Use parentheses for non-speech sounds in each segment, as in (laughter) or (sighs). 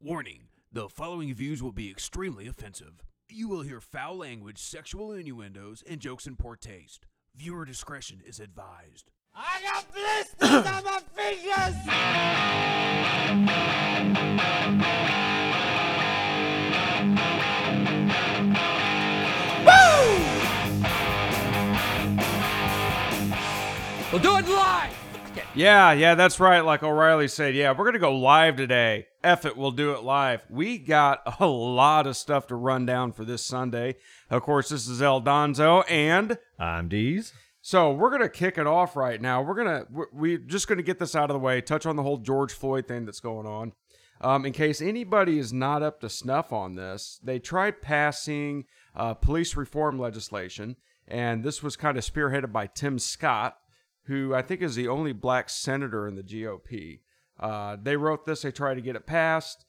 Warning the following views will be extremely offensive. You will hear foul language, sexual innuendos, and jokes in poor taste. Viewer discretion is advised. I got blisters on my fingers! Woo! We'll do it live. Yeah, yeah, that's right. Like O'Reilly said, yeah, we're gonna go live today. F it, we'll do it live. We got a lot of stuff to run down for this Sunday. Of course, this is El Donzo, and I'm Deez. so we're gonna kick it off right now. We're gonna we're, we're just gonna get this out of the way. Touch on the whole George Floyd thing that's going on. Um, in case anybody is not up to snuff on this, they tried passing uh, police reform legislation, and this was kind of spearheaded by Tim Scott, who I think is the only black senator in the GOP. Uh, they wrote this, they tried to get it passed.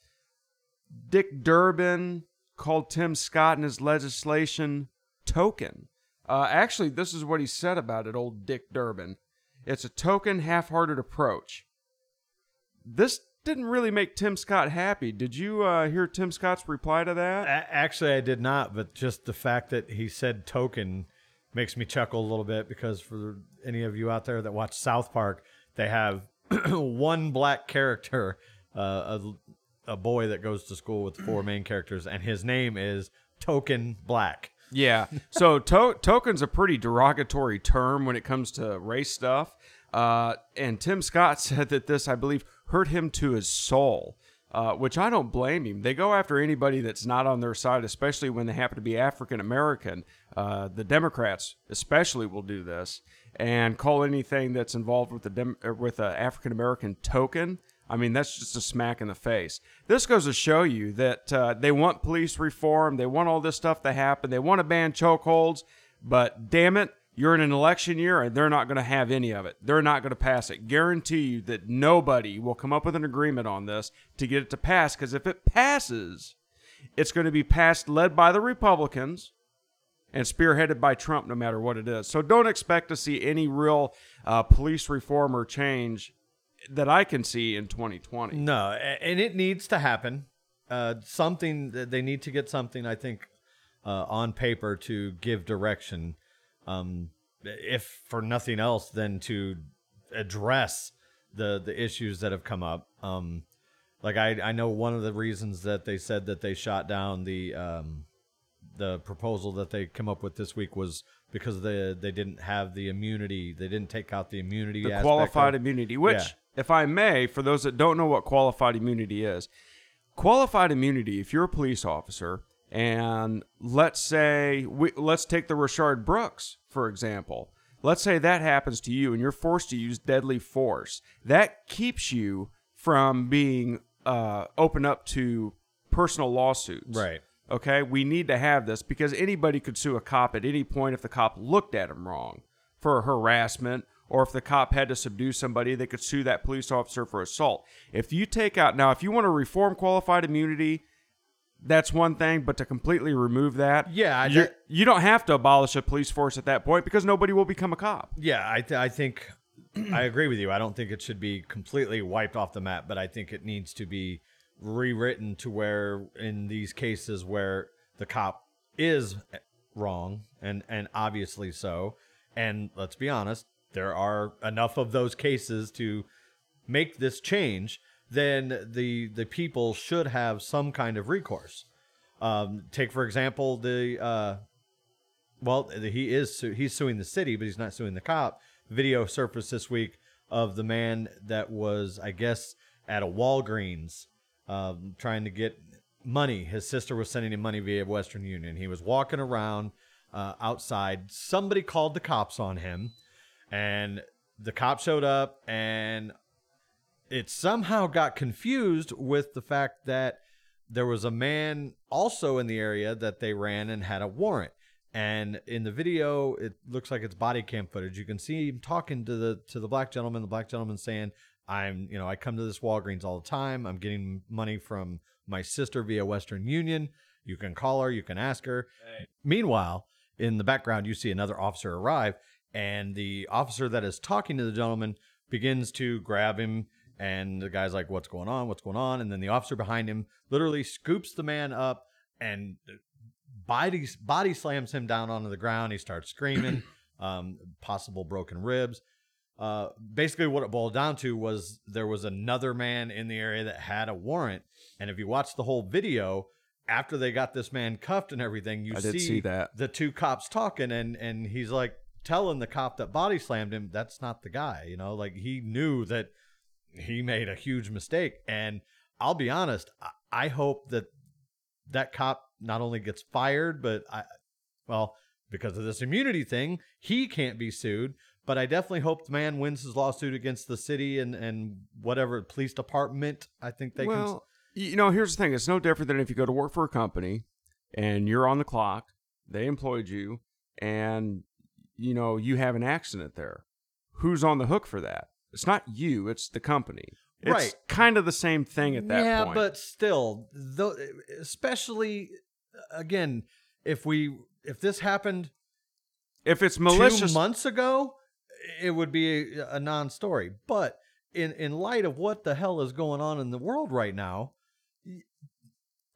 Dick Durbin called Tim Scott and his legislation token. Uh, actually, this is what he said about it, old Dick Durbin. It's a token, half hearted approach. This didn't really make Tim Scott happy. Did you uh, hear Tim Scott's reply to that? Actually, I did not, but just the fact that he said token makes me chuckle a little bit because for any of you out there that watch South Park, they have (clears throat) one black character, uh, a, a boy that goes to school with four main characters, and his name is Token Black. Yeah. So (laughs) to- token's a pretty derogatory term when it comes to race stuff. Uh, and Tim Scott (laughs) said that this, I believe, hurt him to his soul, uh, which I don't blame him. They go after anybody that's not on their side, especially when they happen to be African American. Uh, the Democrats, especially, will do this and call anything that's involved with Dem- uh, with an African American token. I mean, that's just a smack in the face. This goes to show you that uh, they want police reform. They want all this stuff to happen. They want to ban chokeholds. But damn it, you're in an election year and they're not going to have any of it. They're not going to pass it. Guarantee you that nobody will come up with an agreement on this to get it to pass. Because if it passes, it's going to be passed led by the Republicans and spearheaded by Trump, no matter what it is. So don't expect to see any real uh, police reform or change that I can see in 2020. No, and it needs to happen. Uh, something that they need to get something, I think, uh, on paper to give direction. Um, if for nothing else, than to address the the issues that have come up. Um, like I I know one of the reasons that they said that they shot down the um, the proposal that they come up with this week was because they they didn't have the immunity. They didn't take out the immunity. the qualified of- immunity, which, Yeah. if I may, for those that don't know what qualified immunity is, qualified immunity, if you're a police officer, and let's say, we, let's take the Rayshard Brooks, for example. Let's say that happens to you and you're forced to use deadly force. That keeps you from being uh, open up to personal lawsuits. Right. Okay, we need to have this because anybody could sue a cop at any point if the cop looked at him wrong for harassment, or if the cop had to subdue somebody, they could sue that police officer for assault. If you take out now, if you want to reform qualified immunity, that's one thing, but to completely remove that, Yeah, you you don't have to abolish a police force at that point because nobody will become a cop. Yeah, I, th- I think (clears throat) I agree with you. I don't think it should be completely wiped off the map, but I think it needs to be rewritten to where, in these cases where the cop is wrong, and and obviously so, and let's be honest, there are enough of those cases to make this change. Then the the people should have some kind of recourse. Um, take for example the uh, well, he is su- he's suing the city, but he's not suing the cop. Video surfaced this week of the man that was, I guess, at a Walgreens um, trying to get money. His sister was sending him money via Western Union. He was walking around uh, outside. Somebody called the cops on him, and the cop showed up, and it somehow got confused with the fact that there was a man also in the area that they ran and had a warrant. And in the video, it looks like it's body cam footage. You can see him talking to the to the black gentleman. The black gentleman saying, "I'm, you know, I come to this Walgreens all the time. I'm getting money from my sister via Western Union. You can call her. You can ask her." Meanwhile, in the background, you see another officer arrive, and the officer that is talking to the gentleman begins to grab him And the guy's like, "What's going on? What's going on?" And then the officer behind him literally scoops the man up and body body slams him down onto the ground. He starts screaming, (clears throat) um, possible broken ribs. Uh, basically, what it boiled down to was there was another man in the area that had a warrant, and if you watch the whole video, after they got this man cuffed and everything, you I see, see that. the two cops talking, and and he's like telling the cop that body slammed him, that's not the guy. You know, like he knew that he made a huge mistake, and I'll be honest, I, I hope that that cop not only gets fired, but I, well, because of this immunity thing, he can't be sued. But I definitely hope the man wins his lawsuit against the city and and whatever police department. I think they can. well, you know, here's the thing: it's no different than if you go to work for a company and you're on the clock. They employed you, and you know you have an accident there. Who's on the hook for that? It's not you; it's the company. It's Right. kind of the same thing at that yeah, point. Yeah, but still, though, especially again, if we if this happened if it's two malicious, months ago, it would be a, a non-story. But in in light of what the hell is going on in the world right now,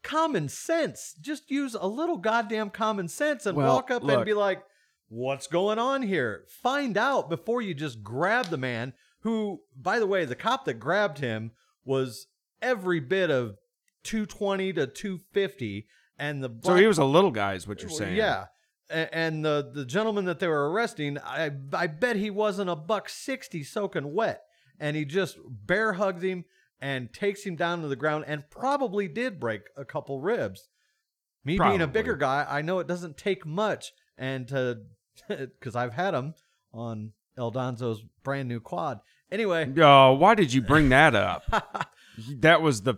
common sense. Just use a little goddamn common sense and Well, walk up and be like, "What's going on here?" Find out before you just grab the man. Who, by the way, the cop that grabbed him was every bit of 220 to 250 and the so he was a little guy, is what you're saying? Yeah. And the the gentleman that they were arresting, I I bet he wasn't a buck sixty soaking wet, and he just bear hugs him and takes him down to the ground, and probably did break a couple ribs. Me being a bigger guy, I know it doesn't take much, and to (laughs) because I've had him on El Donzo's brand new quad. Anyway, Oh, why did you bring that up? (laughs) that was the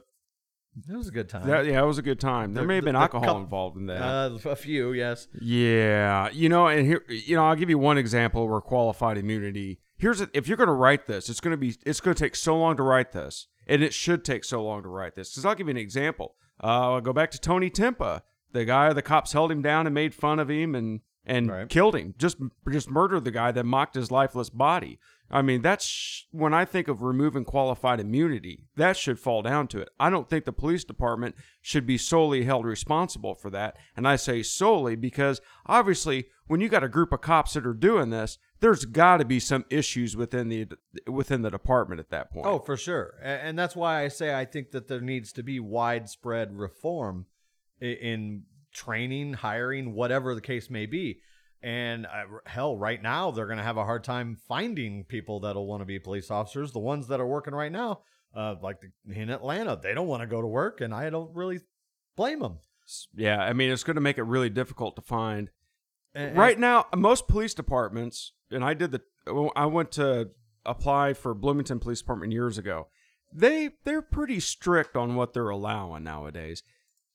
it was a good time. that, yeah, it was a good time. There The- may have been the alcohol coup- involved in that. uh, a few, yes. Yeah, you know, and here, you know, I'll give you one example where qualified immunity. Here's a, if you're going to write this, it's going to be it's going to take so long to write this, and it should take so long to write this. Because I'll give you an example. Uh, I'll go back to Tony Timpa, the guy the cops held him down and made fun of him and and Right. killed him, just just murdered the guy that mocked his lifeless body. I mean, that's when I think of removing qualified immunity, that should fall down to it. I don't think the police department should be solely held responsible for that. And I say solely because obviously, when you got a group of cops that are doing this, there's got to be some issues within the within the department at that point. Oh, for sure. And that's why I say I think that there needs to be widespread reform in training, hiring, whatever the case may be. And uh, hell, right now, they're going to have a hard time finding people that'll want to be police officers. The ones that are working right now, uh, like the, in Atlanta, they don't want to go to work, and I don't really blame them. yeah. I mean, it's going to make it really difficult to find And- right now most police departments and i did the i went to apply for bloomington police department years ago they they're pretty strict on what they're allowing nowadays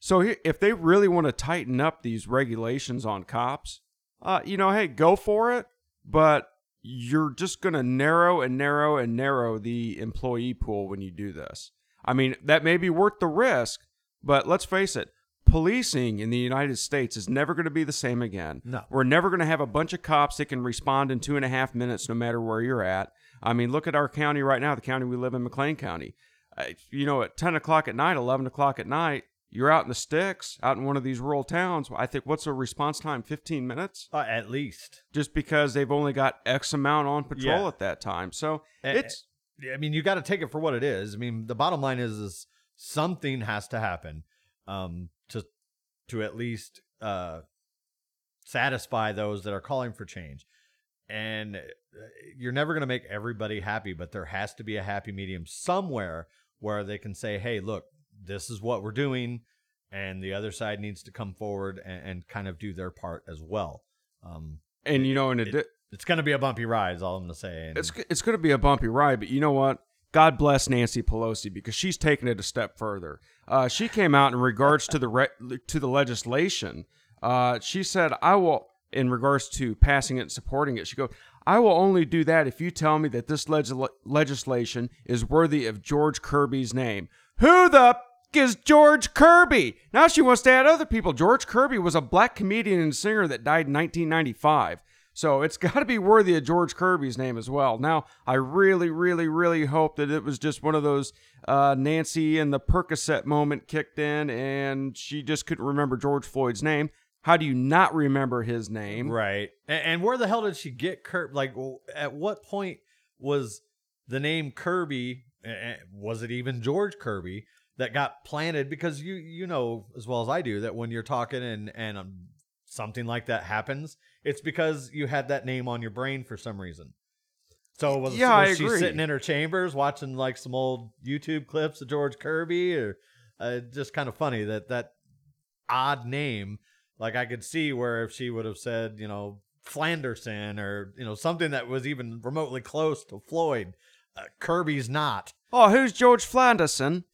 so if they really want to tighten up these regulations on cops uh you know hey go for it but you're just going to narrow and narrow and narrow the employee pool when you do this i mean that may be worth the risk but let's face it policing in the United States is never going to be the same again. No. We're never going to have a bunch of cops that can respond in two and a half minutes no matter where you're at. I mean, look at our county right now, the county we live in, McLean County. Uh, you know, at 10 o'clock at night, 11 o'clock at night, you're out in the sticks, out in one of these rural towns. I think, what's the response time? 15 minutes? uh, at least. Just because they've only got X amount on patrol Yeah. at that time. So Eh, it's. I mean, you got to take it for what it is. I mean, the bottom line is, is something has to happen um, to to at least uh, satisfy those that are calling for change. And uh, you're never going to make everybody happy, but there has to be a happy medium somewhere where they can say, "Hey, look, this is what we're doing," and the other side needs to come forward and, and kind of do their part as well. Um, And, you know, in it- it's going to be a bumpy ride. Is all I'm going to say. And- It's it's going to be a bumpy ride, but you know what? God bless Nancy Pelosi because she's taken it a step further. Uh, she came out in regards to the re- to the legislation. Uh, she said, "I will." In regards to passing it and supporting it, she goes, "I will only do that if you tell me that this legis- legislation is worthy of George Kirby's name." Who the is George Kirby? Now she wants to add other people. George Kirby was a black comedian and singer that died in 1995. So it's (laughs) got to be worthy of George Kirby's name as well. Now, I really, really, really hope that it was just one of those uh, Nancy and the Percocet moment kicked in and she just couldn't remember George Floyd's name. How do you not remember his name? Right. And, and where the hell did she get Kirby? Like, at what point was the name Kirby? Was it even George Kirby that got planted? Because you you know as well as I do that when you're talking and and um, something like that happens, it's because you had that name on your brain for some reason. So was, Yeah, was she agree. sitting in her chambers watching like some old YouTube clips of George Kirby, or uh, just kind of funny that that odd name like I could see where if she would have said, you know, Flanderson or you know something that was even remotely close to Floyd, uh, Kirby's not. Oh, who's George Flanderson?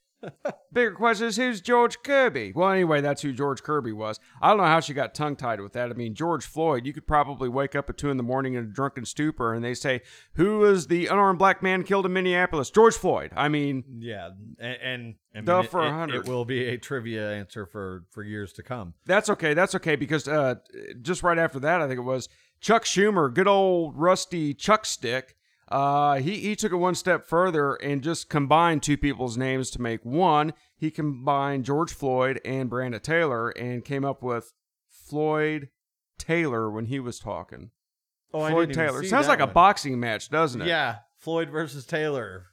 Bigger question is who's George Kirby? Well, anyway, that's who George Kirby was. I don't know how she got tongue tied with that. I mean, George Floyd, you could probably wake up at two in the morning in a drunken stupor and they say, Who was the unarmed black man killed in Minneapolis? George Floyd. I mean, Yeah, and, and I for it, a it- hundred. It will be a trivia answer for for years to come. That's okay. That's okay because uh, just right after that, I think it was Chuck Schumer, good old rusty Chuck stick. Uh, he he took it one step further and just combined two people's names to make one. He combined George Floyd and Brandon Taylor and came up with Floyd Taylor when he was talking. Oh, I Floyd Taylor sounds like a boxing match, doesn't it? Yeah, Floyd versus Taylor,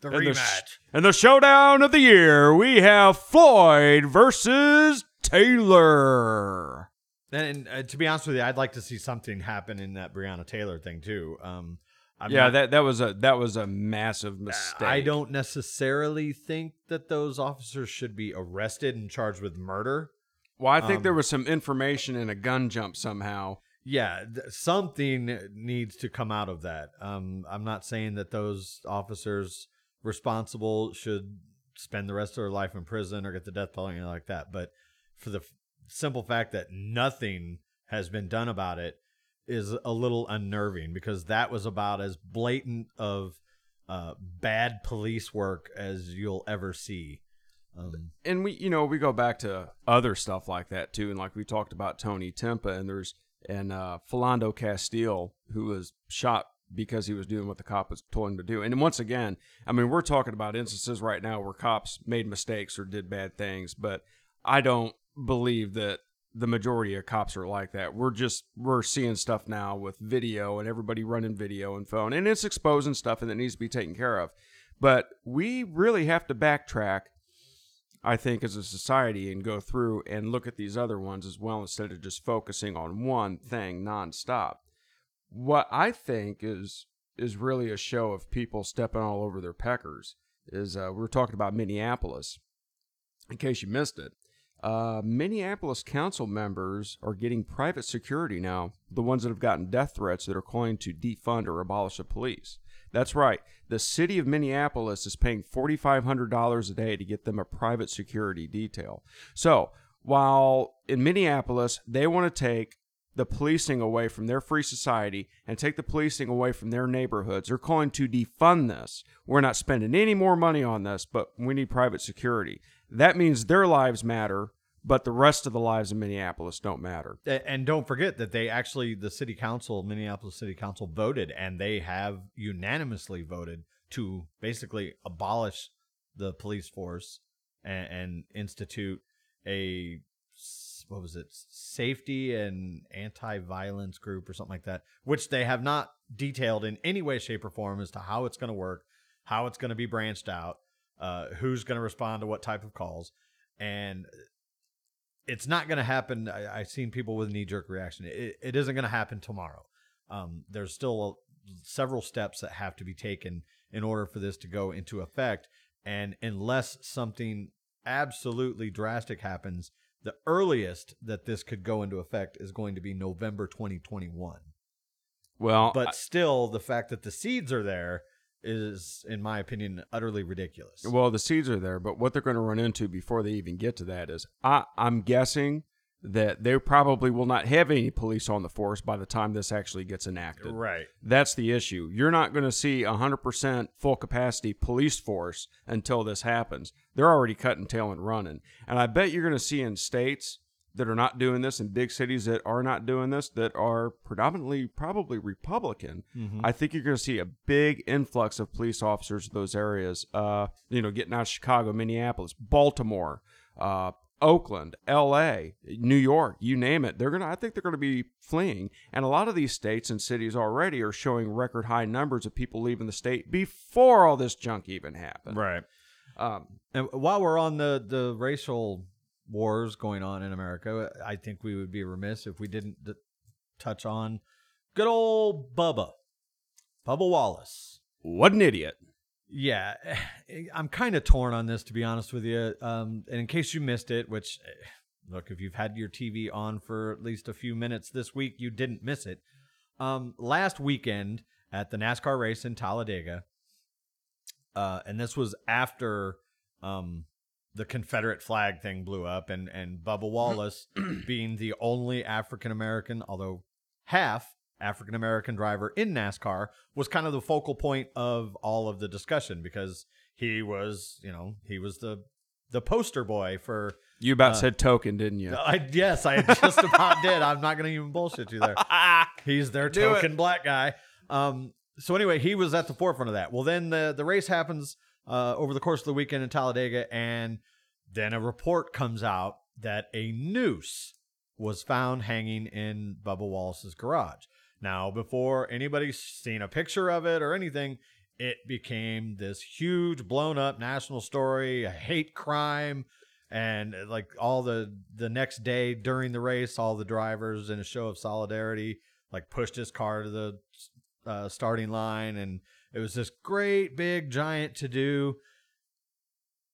the And the, sh- rematch. and the showdown of the year, we have Floyd versus Taylor. and uh, to be honest with you, I'd like to see something happen in that Breonna Taylor thing too. Um, I'm yeah, not- that that was a that was a massive mistake. I don't necessarily think that those officers should be arrested and charged with murder. Well, I think Um, there was some information in a gun jump somehow. Yeah, th- something needs to come out of that. Um, I'm not saying that those officers responsible should spend the rest of their life in prison or get the death penalty or like that, but for the f- simple fact that nothing has been done about it is a little unnerving because that was about as blatant of uh, bad police work as you'll ever see. Um, And we, you know, we go back to other stuff like that too. And like we talked about Tony Timpa, and there's and uh, Philando Castile, who was shot because he was doing what the cop was told him to do. And once again, I mean, we're talking about instances right now where cops made mistakes or did bad things, but I don't believe that the majority of cops are like that. We're just we're seeing stuff now with video and everybody running video and phone, and it's exposing stuff and it needs to be taken care of. But we really have to backtrack I think, as a society and go through and look at these other ones as well instead of just focusing on one thing nonstop. What I think is is really a show of people stepping all over their peckers. Is uh, we were talking about Minneapolis. In case you missed it, uh, Minneapolis council members are getting private security now. The ones that have gotten death threats that are calling to defund or abolish the police. That's right. The city of Minneapolis is paying $4,500 a day to get them a private security detail. So, while in Minneapolis, they want to take the policing away from their free society and take the policing away from their neighborhoods, they're calling to defund this. We're not spending any more money on this, but we need private security. That means their lives matter, but the rest of the lives in Minneapolis don't matter. And don't forget that they actually, the city council, Minneapolis City Council voted, and they have unanimously voted to basically abolish the police force and, and institute a what was it, safety and anti-violence group or something like that, which they have not detailed in any way, shape, or form as to how it's going to work, how it's going to be branched out, uh, who's going to respond to what type of calls, and it's not going to happen. I, I've seen people with knee jerk reaction. It, it isn't going to happen tomorrow. Um, there's still several steps that have to be taken in order for this to go into effect. And unless something absolutely drastic happens, the earliest that this could go into effect is going to be November 2021. Well, But still, the fact that the seeds are there is, in my opinion, utterly ridiculous. Well, the seeds are there, but what they're going to run into before they even get to that is I, I'm guessing that they probably will not have any police on the force by the time this actually gets enacted. right. That's the issue. You're not going to see a 100% full capacity police force until this happens. They're already cutting tail and running. And I bet you're going to see in states that are not doing this and big cities that are not doing this that are predominantly probably Republican, I think you're going to see a big influx of police officers in those areas. Uh, you know, getting out of Chicago, Minneapolis, Baltimore, uh, Oakland, L.A., New York, you name it. They're gonna. I think they're going to be fleeing, and a lot of these states and cities already are showing record high numbers of people leaving the state before all this junk even happened. Right. Um, And while we're on the the racial wars going on in America, I think we would be remiss if we didn't d- touch on good old Bubba, Bubba Wallace. what an idiot! Yeah, (sighs) I'm kind of torn on this to be honest with you. Um, and in case you missed it, which (sighs) look, if you've had your TV on for at least a few minutes this week, you didn't miss it. Um, last weekend at the NASCAR race in Talladega, uh, and this was after um, the Confederate flag thing blew up, and and Bubba Wallace, (clears throat) being the only African American, although half African American driver in NASCAR, was kind of the focal point of all of the discussion because he was, you know, he was the the poster boy for. You about said token, didn't you? I yes, I just about (laughs) did. I'm not going to even bullshit you there. (laughs) He's their Do token black guy. Um. So anyway, he was at the forefront of that. Well, then the the race happens uh, over the course of the weekend in Talladega, and then a report comes out that a noose was found hanging in Bubba Wallace's garage. Now, before anybody's seen a picture of it or anything, it became this huge blown up national story, a hate crime, and uh, like all the the next day during the race, all the drivers in a show of solidarity like pushed his car to the uh, starting line, and it was this great big giant to do.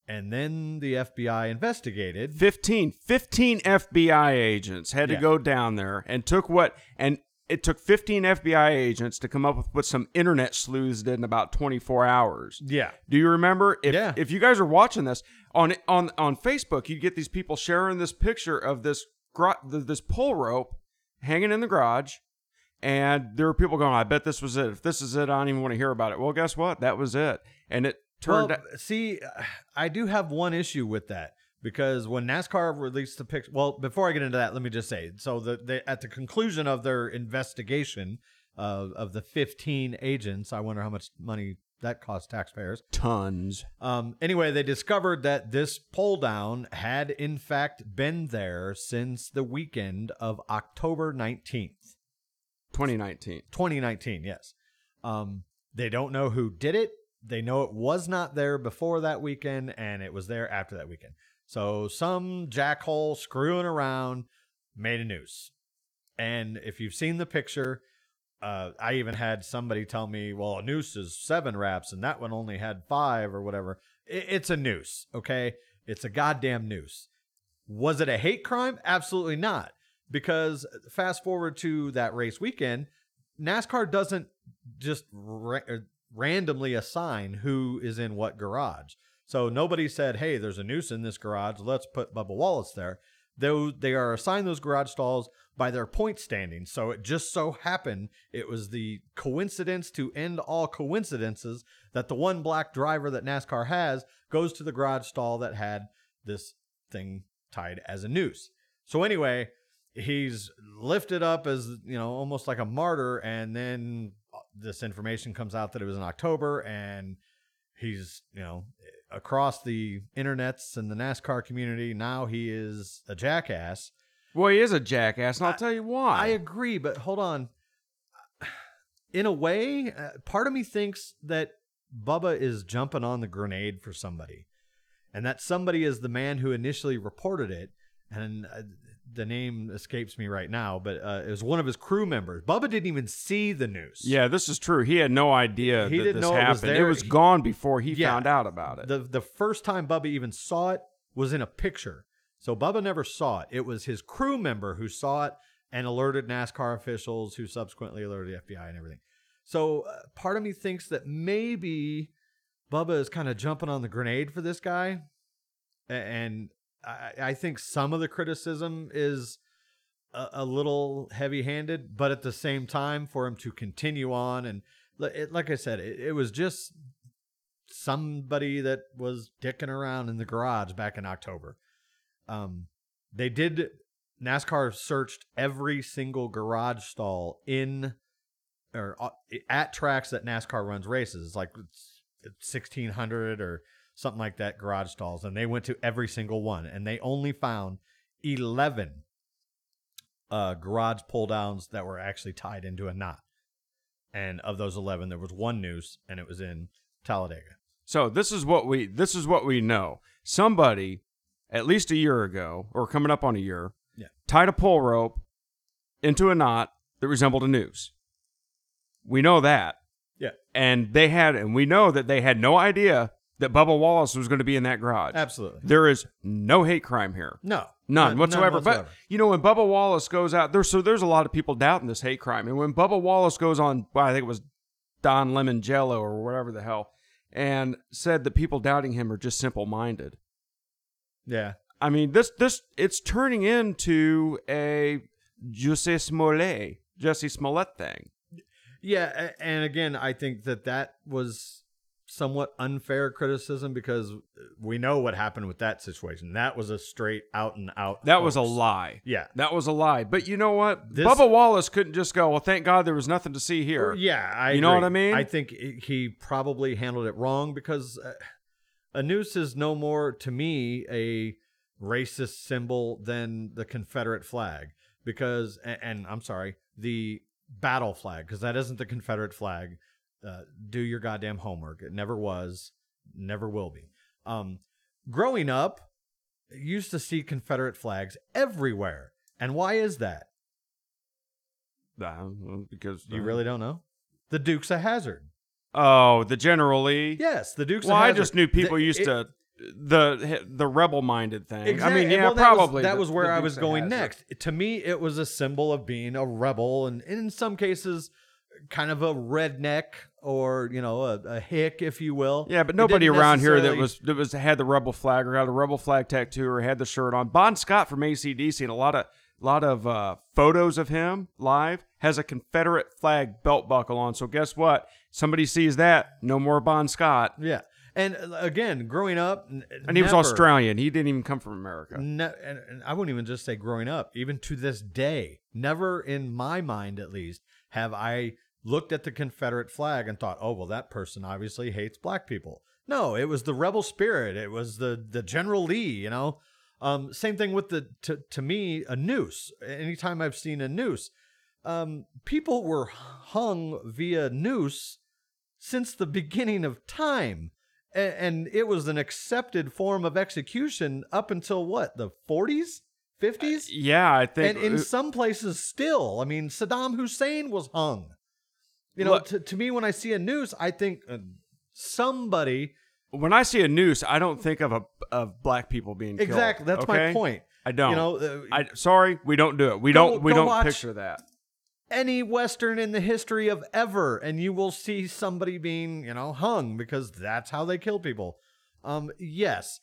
And then the FBI investigated. 15, 15 FBI agents had to go down there and took what and it took 15 FBI agents to come up with what some internet sleuths did in about 24 hours. Yeah. Do you remember if Yeah. if you guys are watching this on on on Facebook, you get these people sharing this picture of this gro- this pull rope hanging in the garage and there were people going, "I bet this was it. If this is it, I don't even want to hear about it." Well, guess what? That was it. And it turned well, out see, I do have one issue with that because when NASCAR released the picture, well, before I get into that, let me just say, so the, at the conclusion of their investigation of of the 15 agents, I wonder how much money that cost taxpayers. tons. Um, anyway, they discovered that this pull down had in fact been there since the weekend of October 19th. 2019. 2019, yes. Um, they don't know who did it. They know it was not there before that weekend, and it was there after that weekend. So some jackhole screwing around made a noose. And if you've seen the picture, uh, I even had somebody tell me, "Well, a noose is seven wraps, and that one only had five or whatever." I- It's a noose, okay? It's a goddamn noose. Was it a hate crime? Absolutely not. Because fast forward to that race weekend, NASCAR doesn't just ra- er, randomly assign who is in what garage. So nobody said, "Hey, there's a noose in this garage. Let's put Bubba Wallace there." Though they are assigned those garage stalls by their point standing. So it just so happened it was the coincidence to end all coincidences that the one black driver that NASCAR has goes to the garage stall that had this thing tied as a noose. So anyway, he's lifted up as you know almost like a martyr and then this information comes out that it was in october and he's you know across the internets and the nascar community now he is a jackass Well, he is a jackass, and I'll tell you why. i agree but hold on (sighs) in a way uh, part of me thinks that bubba is jumping on the grenade for somebody and that somebody is the man who initially reported it and uh, the name escapes me right now but uh, it was one of his crew members bubba didn't even see the news yeah, this is true. He had no idea He that didn't this know it was happened. It was gone before he Yeah. found out about it. the the first time bubba even saw it was in a picture so bubba never saw it it was his crew member who saw it and alerted nascar officials who subsequently alerted the fbi and everything so uh, part of me thinks that maybe bubba is kind of jumping on the grenade for this guy and I, I think some of the criticism is a, a little heavy-handed, but at the same time, for him to continue on and it, like I said, it, it was just somebody that was dicking around in the garage back in October. Um, they did NASCAR searched every single garage stall in or uh, at tracks that NASCAR runs races. Like it's, it's 1600 or something like that garage stalls and they went to every single one and they only found 11 uh, garage pull downs that were actually tied into a knot. And of those 11 there was one noose and it was in Talladega. So this is what we this is what we know. Somebody, at least a year ago, or coming up on a year, Yeah. tied a pull rope into a knot that resembled a noose. We know that. Yeah. And they had and we know that they had no idea that Bubba Wallace was going to be in that garage. Absolutely. There is no hate crime here. No. None, whatsoever. whatsoever. But you know, when Bubba Wallace goes out there, so there's a lot of people doubting this hate crime. And when Bubba Wallace goes on, well, I think it was Don Lemon Jello or whatever the hell, and said that people doubting him are just simple minded. yeah. I mean, this this it's turning into a Jussie Smollett, Jesse Smollett thing. Yeah, and again, I think that that was somewhat unfair criticism because we know what happened with that situation. That was a straight out and out. That was a lie. Yeah. That was a lie. But you know what? This- Bubba Wallace couldn't just go, well, thank God there was nothing to see here. Yeah, I You know what. I mean? I think he he probably handled it wrong because uh, a noose is no more to me a racist symbol than the Confederate flag because and, and I'm sorry, the battle flag because that isn't the Confederate flag. Uh, do your goddamn homework. It never was, never will be. Um, growing up, used to see Confederate flags everywhere. And why is that? Uh, because You really don't know? The Dukes of Hazzard. Oh, the General Lee. Yes, the Dukes Well, I just knew people The- used it- to the the rebel minded thing. Exactly. I mean, yeah, well, that was- probably. that the- was where I was going next. To me, it was a symbol of being a rebel, and in some cases, kind of a redneck or you know a, a hick, if you will. Yeah, but nobody around here that was that was had the rebel flag or had a rebel flag tattoo or had the shirt on. Bon Scott from ACDC and a lot of a lot of uh, photos of him live has a Confederate flag belt buckle on. So guess what? Somebody sees that, no more Bon Scott. Yeah, and uh, again, growing up, And he was Australian. He didn't even come from America. And, and I wouldn't even just say growing up, even to this day, never in my mind at least have I looked at the Confederate flag and thought, oh, well, that person obviously hates black people. No, it was the rebel spirit. It was the the General Lee, you know. Um, same thing with the to, to me a noose. Anytime I've seen a noose, um, people were hung via noose since the beginning of time. And it was an accepted form of execution up until what, the 40s? 50s? Yeah, I think. and in uh, some places still. I mean, Saddam Hussein was hung. You know, Look- to, to me, when I see a noose, I think uh, somebody. when I see a noose, I don't think of a of black people being killed, Exactly. That's my point. I don't. You know, uh, I sorry, we don't do it. We Go- don't. We don't picture that. any Western in the history of ever, and you will see somebody being, you know, hung because that's how they kill people. Um, yes,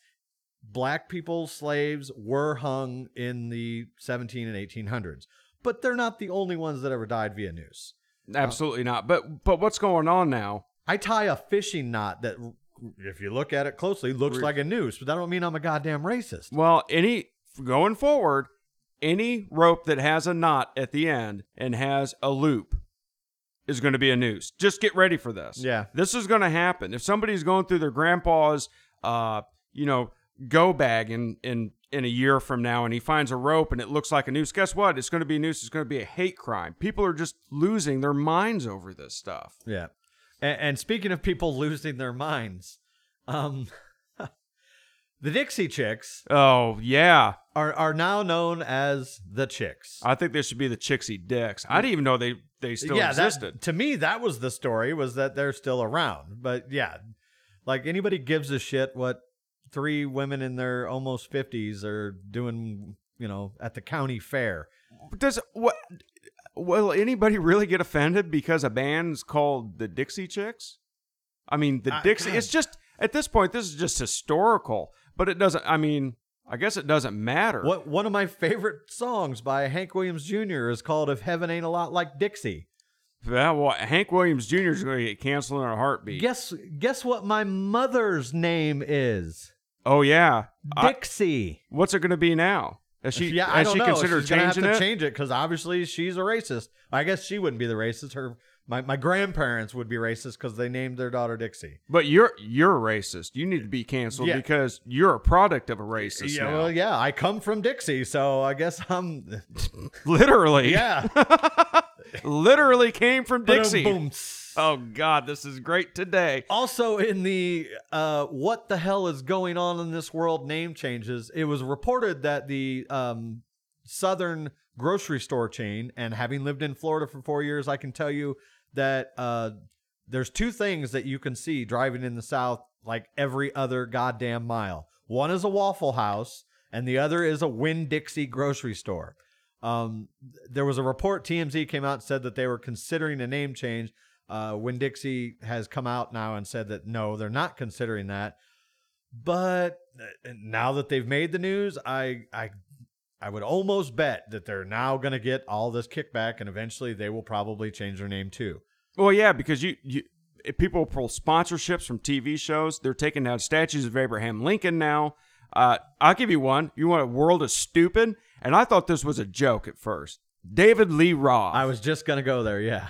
black people, slaves, were hung in the 17 and 1800s, but they're not the only ones that ever died via noose. Absolutely not. But but what's going on now? I tie a fishing knot that, if you look at it closely, looks like a noose, but that don't mean I'm a goddamn racist. Well, any going forward, any rope that has a knot at the end and has a loop is going to be a noose. Just get ready for this. Yeah. This is going to happen. If somebody's going through their grandpa's uh, you know, go bag in in in a year from now and he finds a rope and it looks like a noose, guess what? It's going to be a noose. It's going to be a hate crime. People are just losing their minds over this stuff. Yeah. And, and speaking of people (laughs) losing their minds, um, (laughs) the Dixie Chicks Oh, yeah. are are now known as the Chicks. I think they should be the chicksy Dicks. I didn't even know they they still yeah, that- existed. to me, that was the story was that they're still around. But yeah, like anybody gives a shit what three women in their almost fifties are doing, you know, at the county fair. Does what? Will anybody really get offended because a band's called the Dixie Chicks? I mean, the Uh, Dixie. God. It's just at this point, this is just historical. But it doesn't. I mean, I guess it doesn't matter. What one of my favorite songs by Hank Williams Jr. is called "If Heaven Ain't a Lot Like Dixie." Yeah, well, Hank Williams Jr. is going to get canceled in a heartbeat. Guess guess what my mother's name is? Oh yeah. I- Dixie. what's it going to be now? Has she? yeah, I don't she know. considered she's gonna have to it? change it because obviously she's a racist. I guess she wouldn't be the racist. Her my, my grandparents would be racist because they named their daughter Dixie. But you're you're a racist. You need to be canceled Yeah. because you're a product of a racist. yeah, now. well, yeah, I come from Dixie, so I guess I'm. (laughs) literally, Yeah, (laughs) literally came from Dixie. Boom. Oh God, this is great today. Also, in the uh, what the hell is going on in this world name changes, it was reported that the um, Southern grocery store chain, and having lived in Florida for four years, I can tell you that uh, there's two things that you can see driving in the South like every other goddamn mile. One is a Waffle House, and the other is a Winn Dixie grocery store. Um, there was a report TMZ came out and said that they were considering a name change. Uh, Winn Dixie has come out now and said that no, they're not considering that. But uh, now that they've made the news, I I I would almost bet that they're now going to get all this kickback, and eventually they will probably change their name too. Well, yeah, because you you people pull sponsorships from TV shows. They're taking down statues of Abraham Lincoln now. Uh, I'll give you one. You want a world of stupid? And I thought this was a joke at first. David Lee Roth. I was just going to go there. Yeah.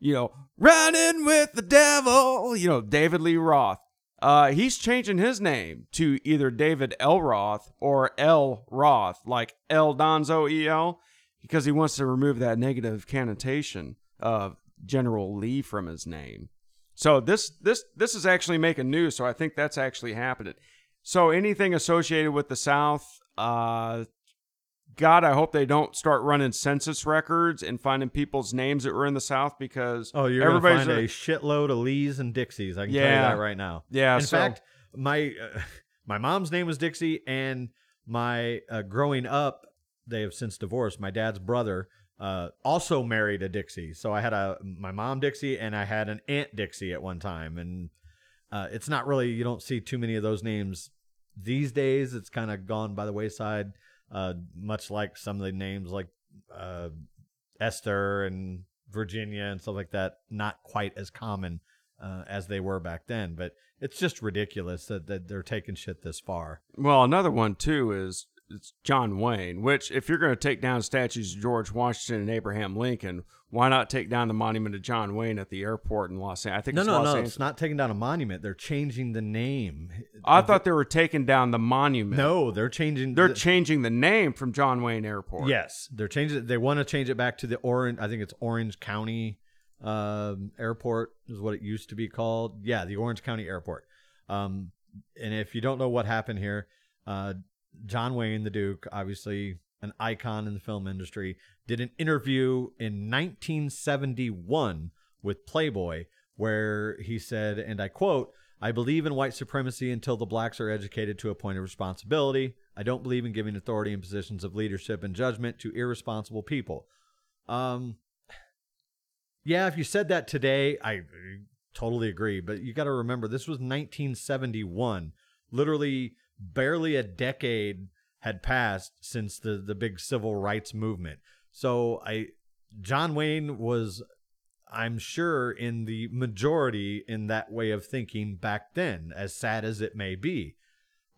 you know, running with the devil, you know, David Lee Roth. Uh, he's changing his name to either David L. Roth or L. Roth, like L. Donzo E.L., because he wants to remove that negative connotation of General Lee from his name. So this this this is actually making news. So I think that's actually happening. So anything associated with the South, uh, God, I hope they don't start running census records and finding people's names that were in the South because Oh, you're everybody's find a- a shitload of Lees and Dixies. I can tell you that right now. Yeah, In so- fact, my uh, (laughs) my mom's name was Dixie, and my uh, growing up, they have since divorced. My dad's brother uh, also married a Dixie, so I had a my mom Dixie, and I had an aunt Dixie at one time, and uh, it's not really you don't see too many of those names these days. It's kind of gone by the wayside, uh, much like some of the names like uh, Esther and Virginia and stuff like that. Not quite as common uh, as they were back then, but it's just ridiculous that, that they're taking shit this far. Well, another one too is it's John Wayne. Which, if you're going to take down statues of George Washington and Abraham Lincoln, why not take down the monument of John Wayne at the airport in Los Angeles? I think No, it's no, Los no. Angeles. It's not taking down a monument. They're changing the name. I thought they were taking down the monument. No, they're changing. they're the- changing the name from John Wayne Airport. Yes, they're changing. They want to change it back to the Orange. I think it's Orange County um, Airport is what it used to be called. Yeah, the Orange County Airport. Um, and if you don't know what happened here, uh, John Wayne, the Duke, obviously an icon in the film industry, did an interview in 1971 with Playboy where he said, and I quote, I believe in white supremacy until the blacks are educated to a point of responsibility. I don't believe in giving authority and positions of leadership and judgment to irresponsible people. Um, yeah, if you said that today, I totally agree. But you got to remember, this was 1971. Literally, barely a decade had passed since the the big civil rights movement. So I, John Wayne was, I'm sure, in the majority in that way of thinking back then. As sad as it may be,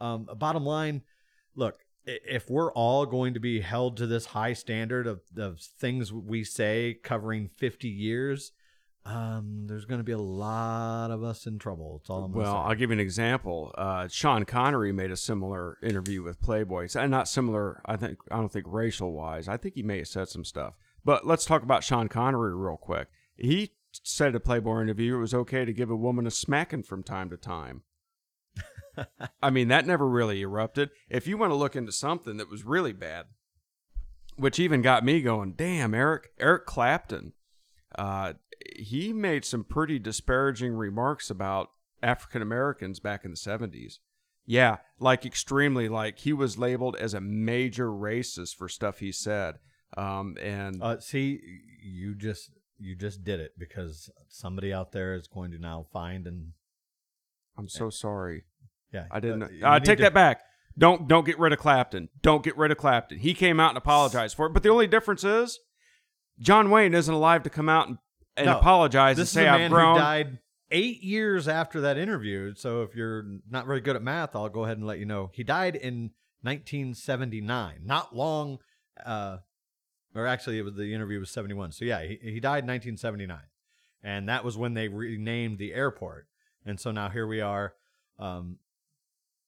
um, bottom line, look, if we're all going to be held to this high standard of, of things we say covering 50 years, um, there's going to be a lot of us in trouble. That's all I'm well. I'll give you an example. Uh, Sean Connery made a similar interview with Playboy. So, not similar. I think I don't think racial wise. I think he may have said some stuff. But let's talk about Sean Connery real quick. He said at a Playboy interview it was okay to give a woman a smacking from time to time. (laughs) I mean, that never really erupted. If you want to look into something that was really bad, which even got me going, damn, Eric, Eric Clapton, uh, he made some pretty disparaging remarks about African Americans back in the 70s. Yeah, like extremely, like he was labeled as a major racist for stuff he said. Um, and Uh, see, you just you just did it because somebody out there is going to now find and I'm so sorry. yeah. I didn't. uh, need take to- that back. Don't don't get rid of Clapton. Don't get rid of Clapton. He came out and apologized for it. But the only difference is, John Wayne isn't alive to come out and, and No, apologize and This say is a I've man grown. who died eight years after that interview. So if you're not very good at math, I'll go ahead and let you know he died in 1979. Not long, uh, or actually, it was the interview was 71. So yeah, he, he died in 1979, and that was when they renamed the airport. And so now here we are, um,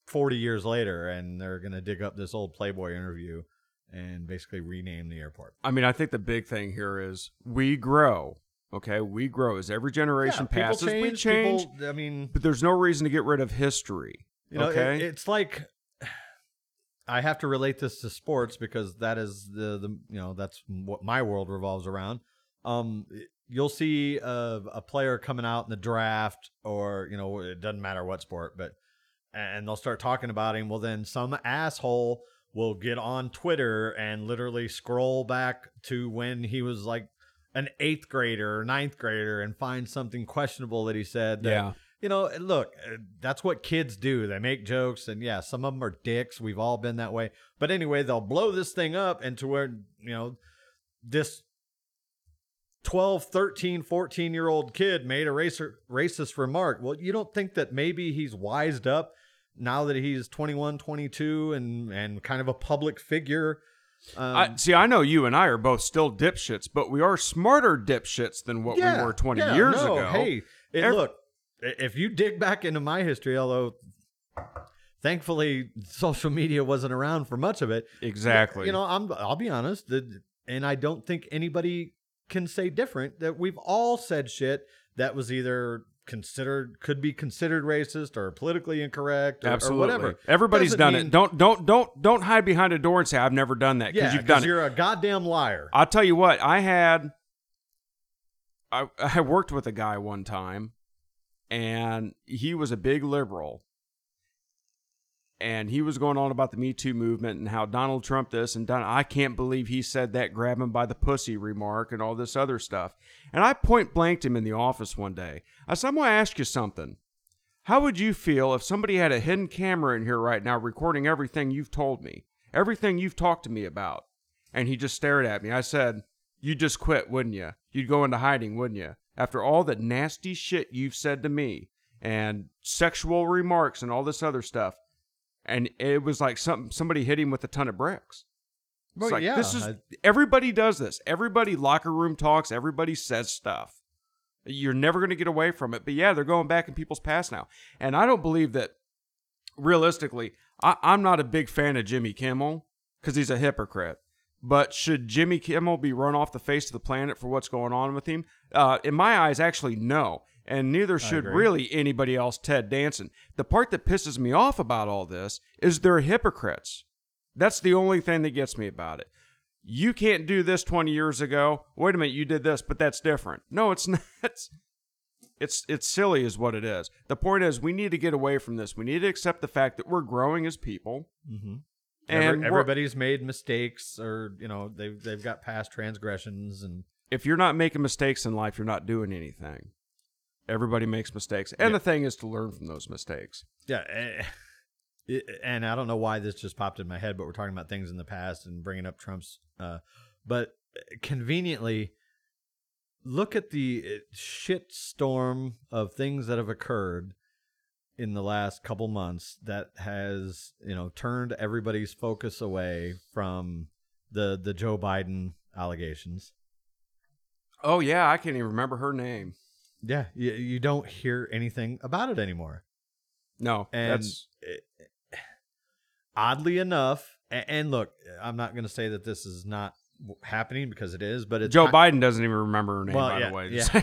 40 years later, and they're gonna dig up this old Playboy interview and basically rename the airport. I mean, I think the big thing here is we grow. Okay, we grow as every generation Yeah, passes. we change, change, people- I mean, but there's no reason to get rid of history. You know, it- okay, it's like I have to relate this to sports because that is the the you know that's what my world revolves around. Um, you'll see a, a player coming out in the draft, or you know, it doesn't matter what sport, but and they'll start talking about him. Well, then some asshole will get on Twitter and literally scroll back to when he was like an eighth grader or ninth grader and find something questionable that he said. That, Yeah. You know, look, uh, that's what kids do. They make jokes, and yeah, some of them are dicks. We've all been that way. But anyway, they'll blow this thing up into where, you know, this 12, 13, 14 year old kid made a racer, racist remark. Well, you don't think that maybe he's wised up now that he's 21, 22 and, and kind of a public figure? Um, I, see, I know you and I are both still dipshits, but we are smarter dipshits than what we were 20 yeah, years no, ago. Hey, it, Ev- look, if you dig back into my history, although thankfully social media wasn't around for much of it. Exactly. You know, I'm I'll be honest, and I don't think anybody can say different that we've all said shit that was either considered could be considered racist or politically incorrect or, or whatever. Everybody's Doesn't done mean- it. Don't don't don't don't hide behind a door and say I've never done that because yeah, you've done it. you're a goddamn liar. I'll tell you what, I had I I worked with a guy one time and he was a big liberal. And he was going on about the Me Too movement and how Donald Trump this and Don I can't believe he said that grab him by the pussy remark and all this other stuff. And I point blanked him in the office one day. I said, I'm gonna ask you something. How would you feel if somebody had a hidden camera in here right now recording everything you've told me, everything you've talked to me about? And he just stared at me. I said, You'd just quit, wouldn't you? You'd go into hiding, wouldn't you? After all the nasty shit you've said to me and sexual remarks and all this other stuff. And it was like some, somebody hit him with a ton of bricks. It's Well, like, yeah, this is I- everybody does this. Everybody locker room talks. Everybody says stuff. You're never going to get away from it. But yeah, they're going back in people's past now, and I don't believe that. Realistically, I, I'm not a big fan of Jimmy Kimmel because he's a hypocrite. But should Jimmy Kimmel be run off the face of the planet for what's going on with him? Uh, in my eyes, actually, no. And neither should really anybody else, Ted Danson. The part that pisses me off about all this is they're hypocrites. That's the only thing that gets me about it. You can't do this 20 years ago. Wait a minute, you did this, but that's different. No, it's (laughs) not. It's, it's, it's silly, is what it is. The point is, we need to get away from this. We need to accept the fact that we're growing as people. Mhm. And Every- everybody's made mistakes, or you know, they've they've got past transgressions, and if you're not making mistakes in life, you're not doing anything. Everybody makes mistakes. And Yeah. the thing is to learn from those mistakes. yeah. eh, (laughs) and I don't know why this just popped in my head, but we're talking about things in the past and bringing up Trump's. Uh, but conveniently, look at the uh, shit storm of things that have occurred in the last couple months that has you know turned everybody's focus away from the the Joe Biden allegations. Oh, yeah, I can't even remember her name. Yeah, you, you don't hear anything about it anymore. No, And that's it- oddly enough, and, and look, I'm not going to say that this is not happening because it is, but it's Joe not- Biden doesn't even remember her name, Well, by yeah, the way. yeah.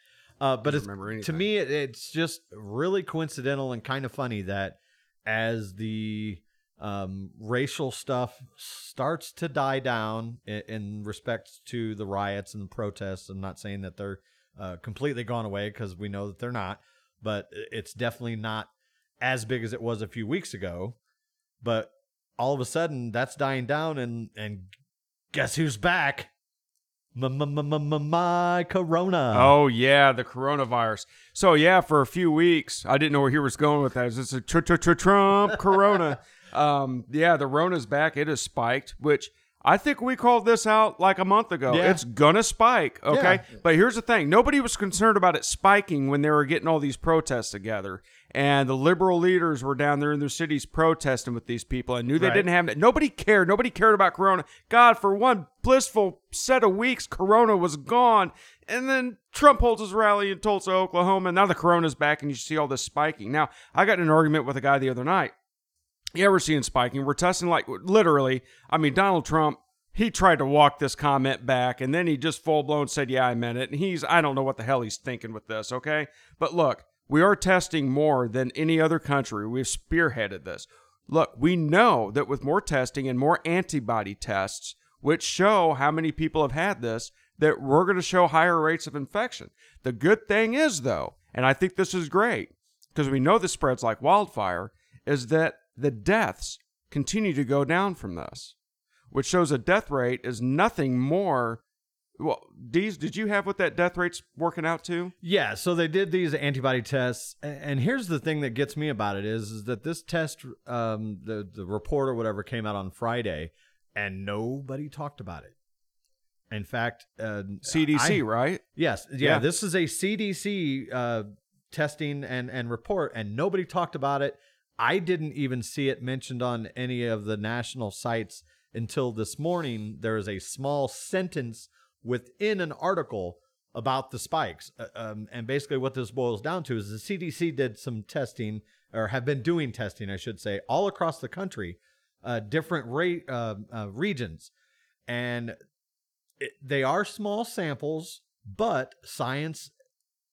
(laughs) uh, but it's to me, it, it's just really coincidental and kind of funny that as the um, racial stuff starts to die down in, in respect to the riots and the protests, I'm not saying that they're uh, completely gone away because we know that they're not, but it's definitely not as big as it was a few weeks ago. But all of a sudden, that's dying down, and and guess who's back? My Corona. Oh yeah, the coronavirus. So yeah, for a few weeks, I didn't know where he was going with that. Is this a tr- tr- tr- Trump Corona? (laughs) um, yeah, the Rona's back. It has spiked, which I think we called this out like a month ago. Yeah. It's gonna spike. Okay, Yeah. but here's the thing: nobody was concerned about it spiking when they were getting all these protests together. and the liberal leaders were down there in their cities protesting with these people. I knew they Right. didn't have nobody cared. Nobody cared about Corona. God, for one blissful set of weeks, Corona was gone. And then Trump holds his rally in Tulsa, Oklahoma. And now the Corona's back, and you see all this spiking. Now, I got in an argument with a guy the other night. Yeah, we're seeing spiking. We're testing like literally. I mean, Donald Trump, he tried to walk this comment back and then he just full blown said, Yeah, I meant it. And he's, I don't know what the hell he's thinking with this, okay? But look, we are testing more than any other country. We've spearheaded this. Look, we know that with more testing and more antibody tests, which show how many people have had this, that we're going to show higher rates of infection. The good thing is, though, and I think this is great because we know this spreads like wildfire, is that the deaths continue to go down from this, which shows a death rate is nothing more. Well, Deez, did you have what that death rate's working out to? Yeah, so they did these antibody tests, and here's the thing that gets me about it is, is that this test, um, the the report or whatever came out on Friday, and nobody talked about it. In fact, uh, CDC, I- right? Yes, yeah, Yeah. This is a CDC uh, testing and and report, and nobody talked about it. I didn't even see it mentioned on any of the national sites until this morning. There is a small sentence within an article about the spikes, Uh, um, and basically what this boils down to is the CDC did some testing, or have been doing testing, I should say, all across the country, uh, different uh, uh, regions, and it, they are small samples, but science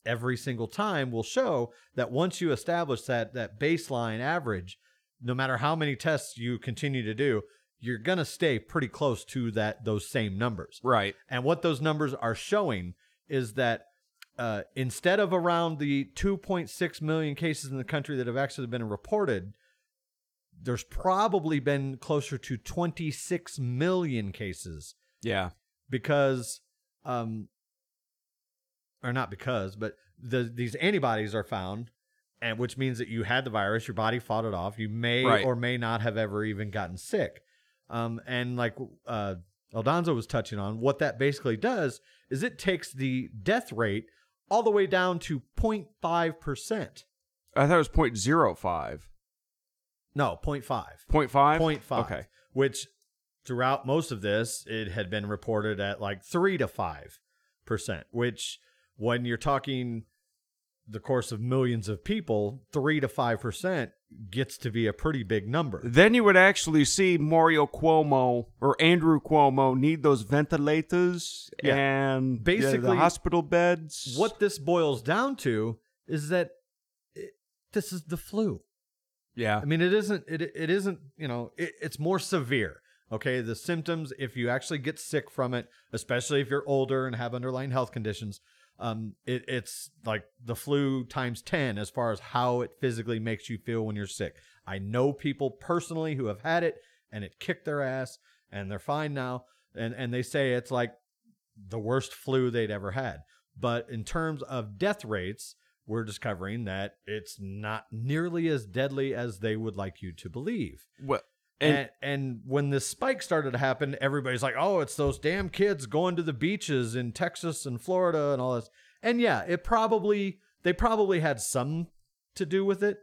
every single time will show that once you establish that that baseline average, no matter how many tests you continue to do, you're going to stay pretty close to that those same numbers. Right. And what those numbers are showing is that uh, instead of around the 2.6 million cases in the country that have actually been reported, there's probably been closer to 26 million cases Yeah. because um or not because but the these antibodies are found and which means that you had the virus your body fought it off you may Right. or may not have ever even gotten sick um and like uh Aldonzo was touching on what that basically does is it takes the death rate all the way down to 0.5%. I thought it was 0.05. No, 0.5. 0.5? 0.5. Okay. Which throughout most of this, it had been reported at like 3 to 5%, which when you're talking the course of millions of people, 3 to 5% gets to be a pretty big number. Then you would actually see Mario Cuomo or Andrew Cuomo need those ventilators Yeah. and yeah, Basically, the hospital beds. What this boils down to is that it, this is the flu. Yeah. I mean, it isn't. It it isn't. You know, it, it's more severe. Okay, the symptoms. If you actually get sick from it, especially if you're older and have underlying health conditions, um, it, it's like the flu times ten as far as how it physically makes you feel when you're sick. I know people personally who have had it and it kicked their ass and they're fine now, and and they say it's like the worst flu they'd ever had. But in terms of death rates, we're discovering that it's not nearly as deadly as they would like you to believe. Well, and, And, and when this spike started to happen, everybody's like, "Oh, it's those damn kids going to the beaches in Texas and Florida and all this." And yeah, it probably they probably had some to do with it,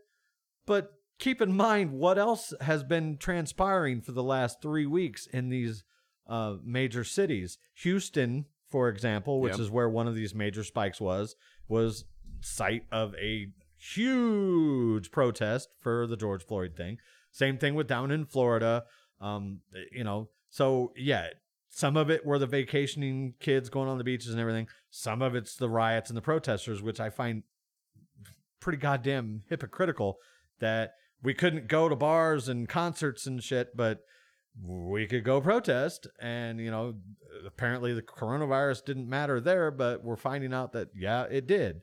but keep in mind what else has been transpiring for the last three weeks in these uh, major cities. Houston, for example, which Yep. is where one of these major spikes was, was site of a huge protest for the George Floyd thing. Same thing with down in Florida. Um, you know, so yeah, some of it were the vacationing kids going on the beaches and everything. Some of it's the riots and the protesters, which I find pretty goddamn hypocritical that we couldn't go to bars and concerts and shit, but we could go protest. And, you know, apparently the coronavirus didn't matter there, but we're finding out that, yeah, it did.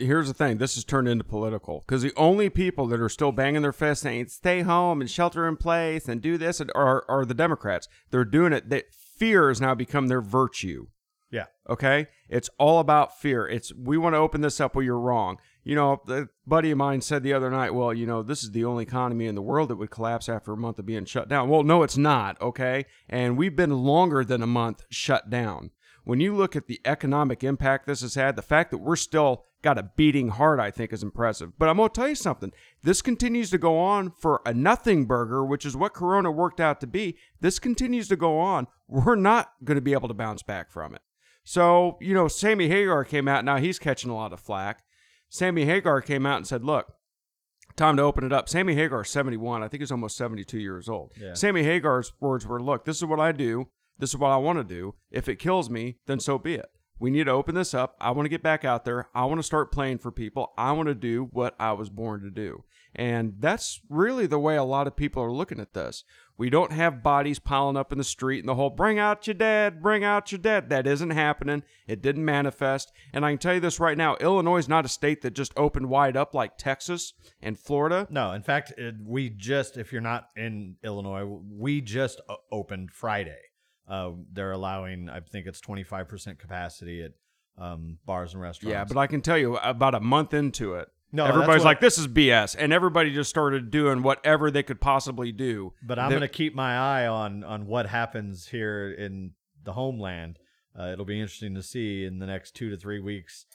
here's the thing this has turned into political because the only people that are still banging their fists saying stay home and shelter in place and do this are, are the democrats they're doing it that fear has now become their virtue Yeah. okay it's all about fear it's we want to open this up well you're wrong you know a buddy of mine said the other night well you know this is the only economy in the world that would collapse after a month of being shut down well no it's not okay and we've been longer than a month shut down when you look at the economic impact this has had the fact that we're still got a beating heart, I think is impressive. But I'm going to tell you something. This continues to go on for a nothing burger, which is what Corona worked out to be. This continues to go on. We're not going to be able to bounce back from it. So, you know, Sammy Hagar came out. Now he's catching a lot of flack. Sammy Hagar came out and said, look, time to open it up. Sammy Hagar, 71. I think he's almost 72 years old. Yeah. Sammy Hagar's words were, look, this is what I do. This is what I want to do. If it kills me, then so be it. We need to open this up. I want to get back out there. I want to start playing for people. I want to do what I was born to do. And that's really the way a lot of people are looking at this. We don't have bodies piling up in the street and the whole bring out your dead, bring out your dead. That isn't happening. It didn't manifest. And I can tell you this right now Illinois is not a state that just opened wide up like Texas and Florida. No, in fact, it, we just, if you're not in Illinois, we just opened Friday. Uh, they're allowing, I think it's 25% capacity at um, bars and restaurants. Yeah, but I can tell you about a month into it. No, everybody's like, "This is BS," and everybody just started doing whatever they could possibly do. But I'm going to keep my eye on on what happens here in the homeland. Uh, it'll be interesting to see in the next two to three weeks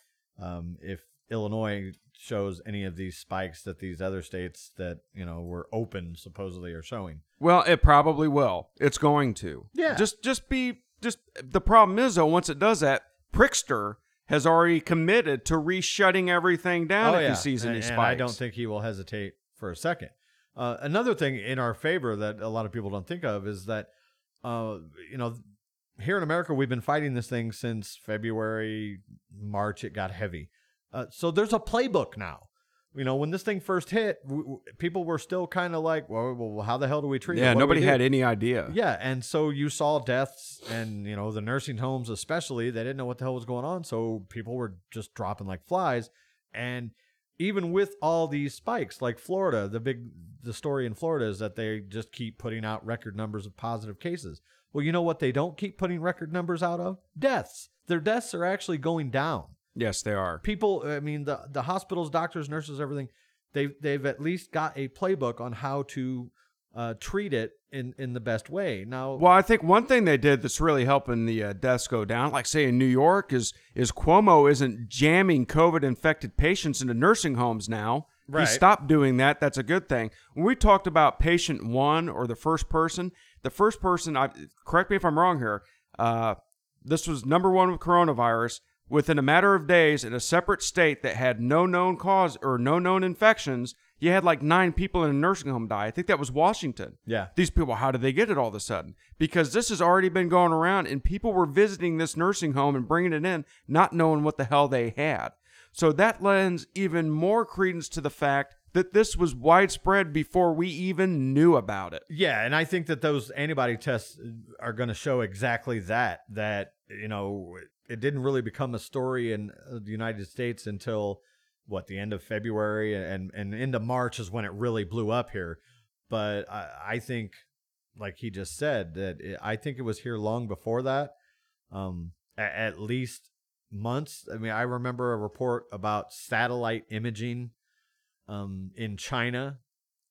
um, if Illinois shows any of these spikes that these other states that you know were open supposedly are showing. Well, it probably will. It's going to. Yeah. Just, just be, just. The problem is though, once it does that, Prickster has already committed to re-shutting everything down if he sees any Oh, and, spikes. and I don't think he will hesitate for a second. Uh, another thing in our favor that a lot of people don't think of is that, uh, you know, here in America we've been fighting this thing since February, March. It got heavy, uh, so there's a playbook now. You know, when this thing first hit, people were still kind of like, well, well, how the hell do we treat it? Yeah, What do we nobody had any idea. Yeah, and so you saw deaths, and you know the nursing homes, especially, they didn't know what the hell was going on, so people were just dropping like flies. And even with all these spikes, like Florida, the big the story in Florida is that they just keep putting out record numbers of positive cases. Well, you know what they don't keep putting record numbers out of? Deaths. Their deaths are actually going down Yes, they are. people i mean the the hospitals doctors nurses everything they've they've at least got a playbook on how to uh, treat it in in the best way now Well, I think one thing they did that's really helping the uh, deaths go down, like say in New York, is is Cuomo isn't jamming COVID infected patients into nursing homes now. Right. He stopped doing that. That's a good thing. When we talked about patient one or the first person, the first person, I correct me if I'm wrong here. Uh, this was number one with coronavirus. Within a matter of days, in a separate state that had no known cause or no known infections, you had like nine people in a nursing home die. I think that was Washington. Yeah. These people how did they get it all of a sudden? Because this has already been going around and people were visiting this nursing home and bringing it in not knowing what the hell they had. So that lends even more credence to the fact that this was widespread before we even knew about it. Yeah and i think that those antibody tests are going to show exactly that that you know it didn't really become a story in uh, the united states until what the end of february and and into march is when it really blew up here. But i i think like he just said that it, i think it was here long before that um at, at least months. I mean i remember a report about satellite imaging um in china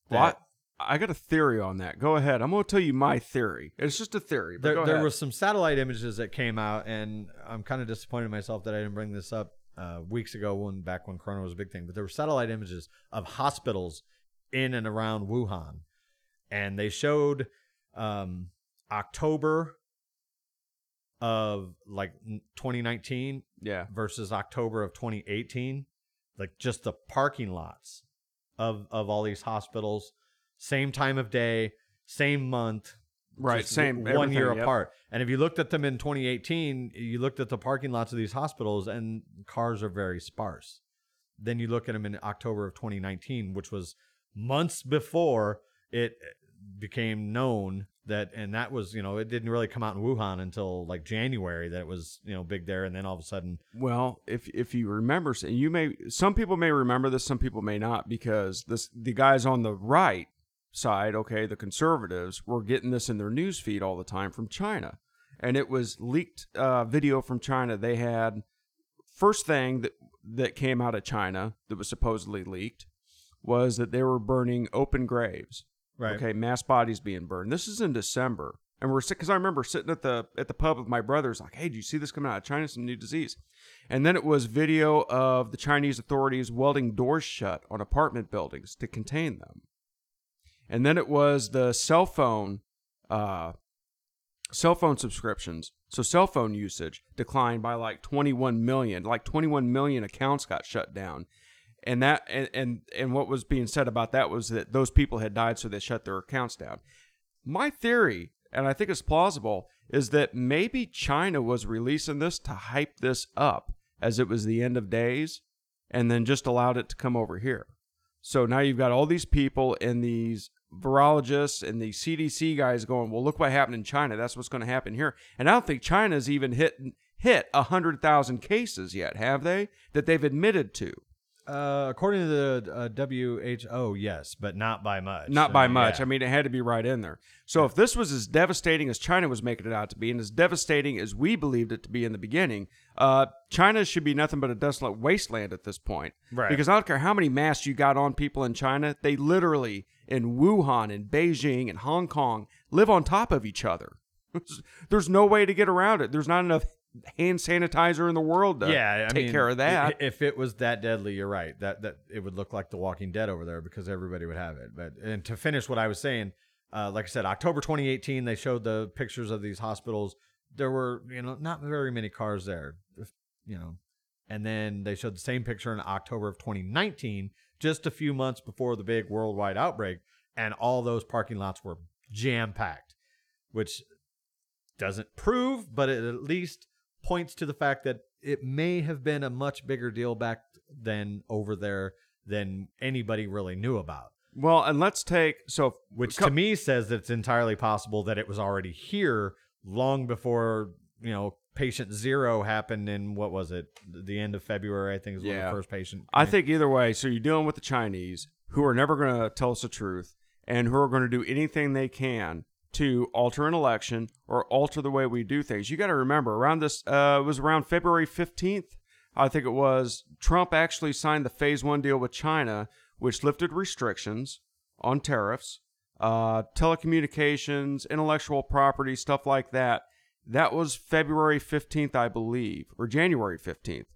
what I got a theory on that. Go ahead. I'm going to tell you my theory. It's just a theory. There, there was some satellite images that came out, and I'm kind of disappointed in myself that I didn't bring this up uh, weeks ago when back when Corona was a big thing. But there were satellite images of hospitals in and around Wuhan, and they showed um, October of like 2019 yeah. versus October of 2018, like just the parking lots of of all these hospitals, same time of day, same month, Right. Same. one year yep. apart. And if you looked at them in 2018, you looked at the parking lots of these hospitals, and cars are very sparse. Then you look at them in October of 2019, which was months before it eh, became known that, and that was, you know, it didn't really come out in Wuhan until like January that it was, you know, big there. And then all of a sudden, Well, if if you remember, and you may, some people may remember this, some people may not, because this the guys on the right side, okay, the conservatives, were getting this in their news feed all the time from China, and it was leaked uh, video from China. They had first thing that that came out of China that was supposedly leaked was that they were burning open graves. Okay, mass bodies being burned. This is in December. And we're because I remember sitting at the at the pub with my brothers, like, "Hey, do you see this coming out of China? Some new disease." And then it was video of the Chinese authorities welding doors shut on apartment buildings to contain them. And then it was the cell phone, uh, cell phone subscriptions. So cell phone usage declined by like 21 million. Like 21 million accounts got shut down. And that and, and and what was being said about that was that those people had died, so they shut their accounts down. My theory, and I think it's plausible, is that maybe China was releasing this to hype this up as it was the end of days, and then just allowed it to come over here. So now you've got all these people in these virologists and the CDC guys going, well, look what happened in China. That's what's going to happen here. And I don't think China's even hit hit hundred thousand cases yet, have they? That they've admitted to. Uh, according to the uh, WHO, yes, but not by much. Not I by mean, much. yeah. I mean, it had to be right in there. So if this was as devastating as China was making it out to be, and as devastating as we believed it to be in the beginning, uh, China should be nothing but a desolate wasteland at this point. Right. Because I don't care how many masks you got on people in China, they literally in Wuhan and Beijing and Hong Kong live on top of each other. (laughs) There's no way to get around it. There's not enough hand sanitizer in the world to yeah, I take mean, care of that. If it was that deadly, you're right. That that it would look like The Walking Dead over there because everybody would have it. But and to finish what I was saying, uh, like I said, October 2018, they showed the pictures of these hospitals. There were you know not very many cars there, you know, and then they showed the same picture in October of 2019, just a few months before the big worldwide outbreak, and all those parking lots were jam packed, which doesn't prove, but it at least points to the fact that it may have been a much bigger deal back then over there than anybody really knew about. well, and let's take so Which co- to me says that it's entirely possible that it was already here long before, you know, patient zero happened in what was it? The end of February, I think is when Yeah. the first patient. I think either way, so you're dealing with the Chinese who are never going to tell us the truth and who are going to do anything they can to alter an election or alter the way we do things. You got to remember, around this, uh, it was around February 15th, I think it was, Trump actually signed the phase one deal with China, which lifted restrictions on tariffs, uh, telecommunications, intellectual property, stuff like that. That was February 15th, I believe, or January 15th.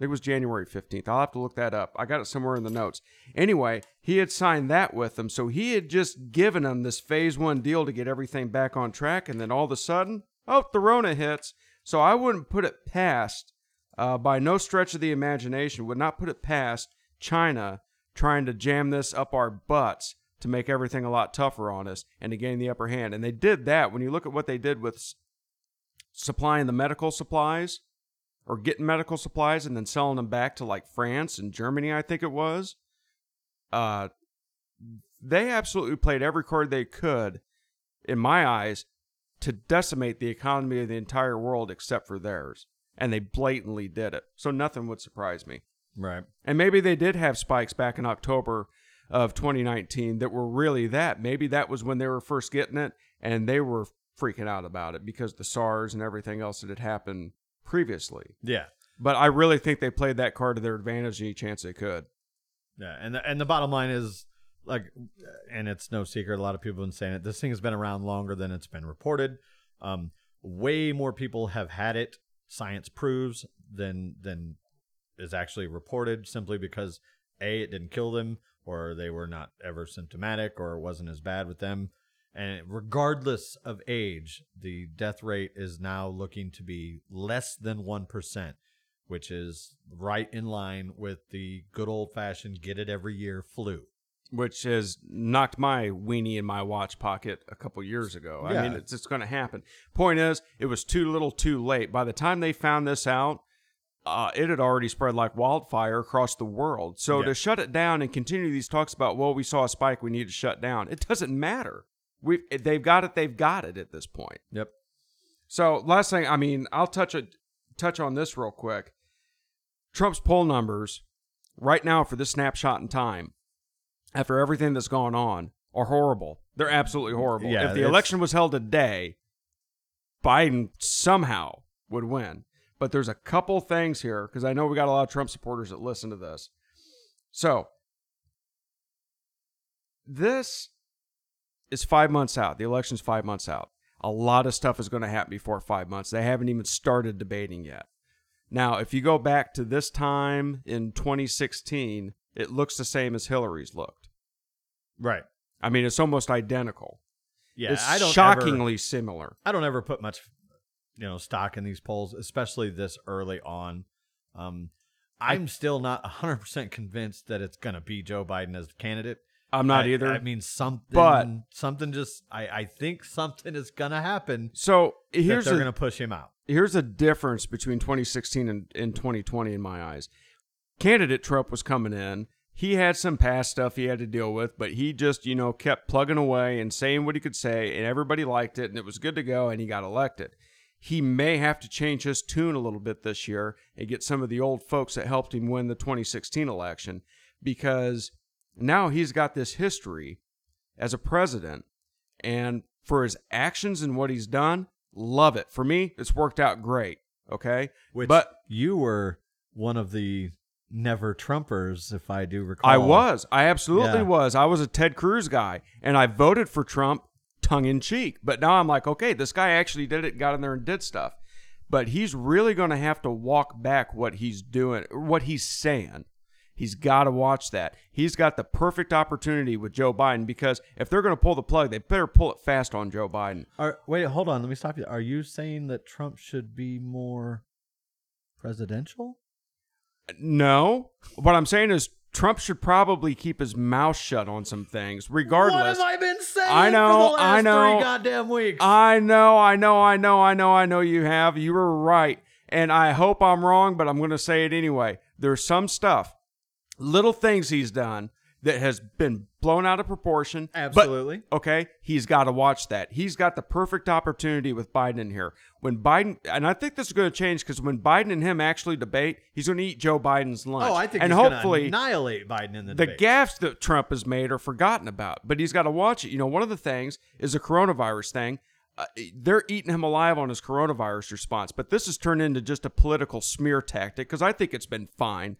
Think it was January 15th. I'll have to look that up. I got it somewhere in the notes. Anyway, he had signed that with them. So he had just given them this phase one deal to get everything back on track. And then all of a sudden, oh, the Rona hits. So I wouldn't put it past, uh, by no stretch of the imagination, would not put it past China trying to jam this up our butts to make everything a lot tougher on us and to gain the upper hand. And they did that. When you look at what they did with supplying the medical supplies, or getting medical supplies and then selling them back to like France and Germany, I think it was. Uh, they absolutely played every card they could, in my eyes, to decimate the economy of the entire world except for theirs. And they blatantly did it. So nothing would surprise me. right. And maybe they did have spikes back in October of 2019 that were really that. Maybe that was when they were first getting it and they were freaking out about it because the SARS and everything else that had happened previously. Yeah. But I really think they played that card to their advantage any chance they could. Yeah, and the, and the bottom line is like, and it's no secret. A lot of people have been saying it. This thing has been around longer than it's been reported. Um, way more people have had it. Science proves than than is actually reported. Simply because a it didn't kill them, or they were not ever symptomatic, or it wasn't as bad with them. And regardless of age, the death rate is now looking to be less than one percent which is right in line with the good old fashioned get it every year flu. Which has knocked my weenie in my watch pocket a couple years ago. I mean, it's, it's going to happen. Point is, it was too little too late. By the time they found this out, uh, it had already spread like wildfire across the world. So Yeah. to shut it down and continue these talks about, well, we saw a spike, we need to shut down, it doesn't matter. We they've got it, they've got it at this point. Yep. So last thing, I mean, I'll touch it, touch on this real quick. Trump's poll numbers right now for this snapshot in time, after everything that's gone on, are horrible. They're absolutely horrible. Yeah, if the election was held today, Biden somehow would win. But there's a couple things here because I know we got a lot of Trump supporters that listen to this. So this is five months out. The election's five months out. A lot of stuff is going to happen before five months. They haven't even started debating yet. Now, if you go back to this time in 2016, it looks the same as Hillary's looked. Right. I mean, it's almost identical. Yeah. it's I don't shockingly Ever, similar. I don't ever put much, you know, stock in these polls, especially this early on. Um, I'm still not 100% convinced that it's going to be Joe Biden as the candidate. I'm not I, either. I mean, something, But- something just, I, I think something is going to happen. so here's they're a, going to push him out. here's a difference between 2016 and, and 2020 in my eyes. Candidate Trump was coming in. He had some past stuff he had to deal with, but he just, you know, kept plugging away and saying what he could say, and everybody liked it, and it was good to go, and he got elected. He may have to change his tune a little bit this year and get some of the old folks that helped him win the 2016 election because now he's got this history as a president, and for his actions and what he's done, love it. For me, it's worked out great. Okay, Which but you were one of the never Trumpers, if I do recall. I was. I absolutely Yeah. was. I was a Ted Cruz guy, and I voted for Trump tongue in cheek. But now I'm like, okay, this guy actually did it, got in there and did stuff. But he's really going to have to walk back what he's doing, what he's saying. He's got to watch that. He's got the perfect opportunity with Joe Biden because if they're going to pull the plug, they better pull it fast on Joe Biden. Are, wait, hold on. Let me stop you. Are you saying that Trump should be more presidential? No. What I'm saying is Trump should probably keep his mouth shut on some things, regardless. What have I been saying I know, for the last I know. three goddamn weeks? I know, I know, I know, I know, I know you have. You were right. And I hope I'm wrong, but I'm going to say it anyway. There's some stuff, little things he's done that has been blown out of proportion. but- Absolutely. okay, he's got to watch that. He's got the perfect opportunity with Biden in here. When Biden, and I think this is going to change because when Biden and him actually debate, he's going to eat Joe Biden's lunch. oh, I think and hopefully annihilate Biden in the, the debate. gaffes that Trump has made are forgotten about, but he's got to watch it. You know, one of the things is the coronavirus thing. Uh, they're eating him alive on his coronavirus response, but this has turned into just a political smear tactic because I think it's been fine.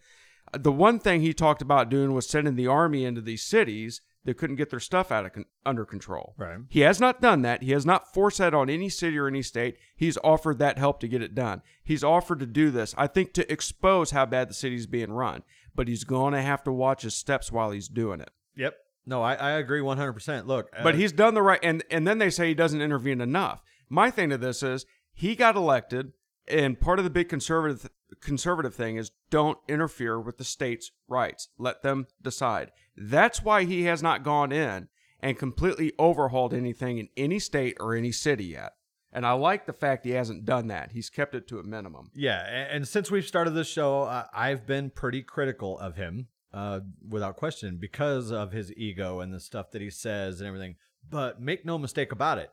The one thing he talked about doing was sending the army into these cities that couldn't get their stuff out of con- under control. Right. He has not done that. He has not forced that on any city or any state. He's offered that help to get it done. He's offered to do this, I think, to expose how bad the city's being run. But he's going to have to watch his steps while he's doing it. Yep. No, I, I agree 100%. Look, But uh, he's done the right, and and then they say he doesn't intervene enough. My thing to this is he got elected, and part of the big conservative conservative thing is don't interfere with the state's rights. Let them decide. That's why he has not gone in and completely overhauled anything in any state or any city yet. And I like the fact he hasn't done that. He's kept it to a minimum. Yeah, and since we've started this show, uh, I've been pretty critical of him, uh, without question, because of his ego and the stuff that he says and everything. But make no mistake about it,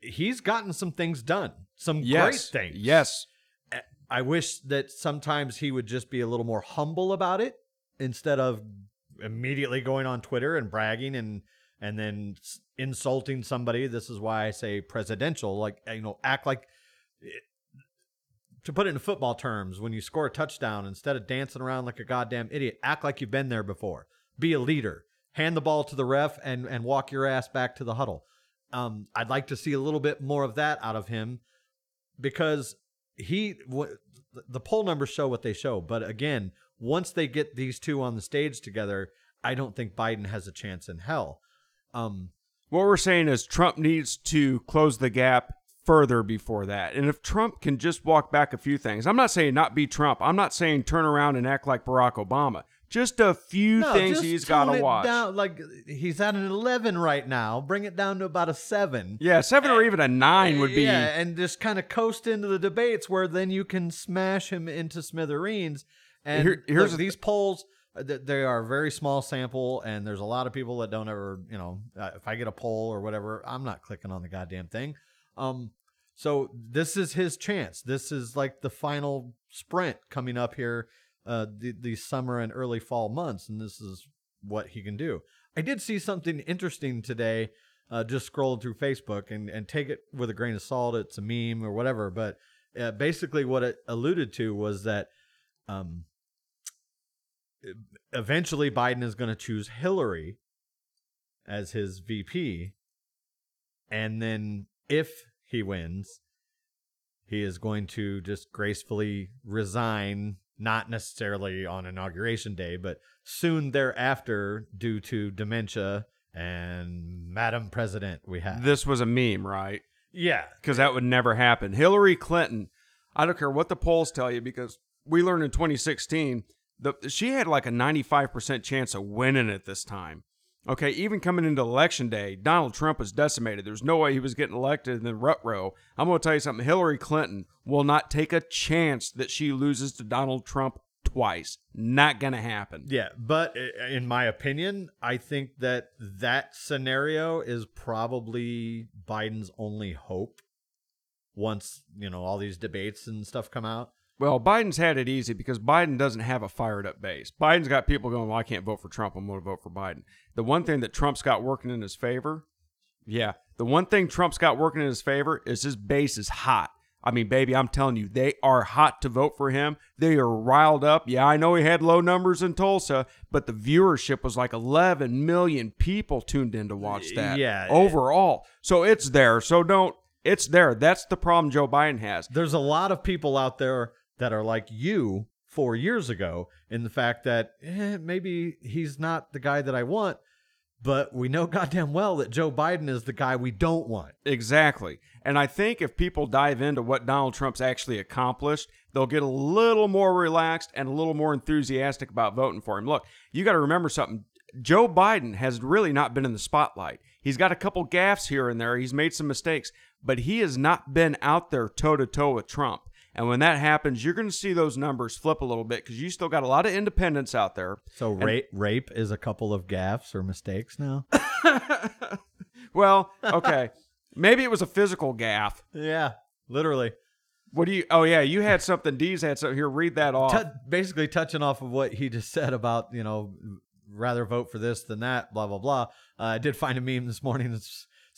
he's gotten some things done, some great things. Yes. I wish that sometimes he would just be a little more humble about it instead of immediately going on Twitter and bragging and and then insulting somebody. This is why I say presidential, like you know, act like to put it in football terms, when you score a touchdown, instead of dancing around like a goddamn idiot, act like you've been there before. Be a leader. Hand the ball to the ref and and walk your ass back to the huddle. Um, I'd like to see a little bit more of that out of him because he w- the poll numbers show what they show. But again, once they get these two on the stage together, I don't think Biden has a chance in hell. Um, What we're saying is Trump needs to close the gap further before that. And if Trump can just walk back a few things, I'm not saying not be Trump. I'm not saying turn around and act like Barack Obama. Just a few no, things he's got to it watch. Down, like he's at an eleven right now. Bring it down to about a seven. Yeah, seven or even a nine would be. Yeah, and just kind of coast into the debates where then you can smash him into smithereens. And Here- here's look, the these polls, uh, they are a very small sample, and there's a lot of people that don't ever, you know, uh, if I get a poll or whatever, I'm not clicking on the goddamn thing. Um, so this is his chance. This is like the final sprint coming up here, uh, the, the summer and early fall months, and this is what he can do. I did see something interesting today uh, just scrolling through Facebook and, and take it with a grain of salt. It's a meme or whatever. But uh, basically, what it alluded to was that um, eventually Biden is going to choose Hillary as his VP. And then if he wins, he is going to just gracefully resign, not necessarily on inauguration day, but soon thereafter due to dementia and Madam President we have. This was a meme, right? yeah. Because that would never happen. Hillary Clinton, I don't care what the polls tell you, because we learned in 2016 the she had like a 95% chance of winning it this time. Okay, even coming into election day, Donald Trump was decimated. There's no way he was getting elected in the rut row. I'm going to tell you something. Hillary Clinton will not take a chance that she loses to Donald Trump twice. Not going to happen. Yeah, but eh, eh, in my opinion, I think that that scenario is probably Biden's only hope once, you know, all these debates and stuff come out. Well, Biden's had it easy because Biden doesn't have a fired up base. Biden's got people going, well, I can't vote for Trump. I'm going to vote for Biden. The one thing that Trump's got working in his favor, yeah, the one thing Trump's got working in his favor is his base is hot. I mean, baby, I'm telling you, they are hot to vote for him. They are riled up. Yeah, I know he had low numbers in Tulsa, but the viewership was like 11 million people tuned in to watch that. Yeah. Overall. So it's there. So don't, it's there. That's the problem Joe Biden has. There's a lot of people out there that are like you four years ago in the fact that eh, maybe he's not the guy that I want, but we know (laughs) goddamn well that Joe Biden is the guy we don't want. Exactly. And I think if people dive into what Donald Trump's actually accomplished, they'll get a little more relaxed and a little more enthusiastic about voting for him. Look, you got to remember something. Joe Biden has really not been in the spotlight. He's got a couple gaffes here and there. He's made some mistakes, but he has not been out there toe to toe with Trump. And when that happens, you're going to see those numbers flip a little bit because you still got a lot of independents out there. So rape rape is a couple of gaffes or mistakes now. (laughs) Well, okay. Maybe it was a physical gaff. yeah, literally. What do you? Oh yeah, you had something. D's had something here. Read that off. Tou- basically touching off of what he just said about you know rather vote for this than that blah blah blah uh, i did find a meme this morning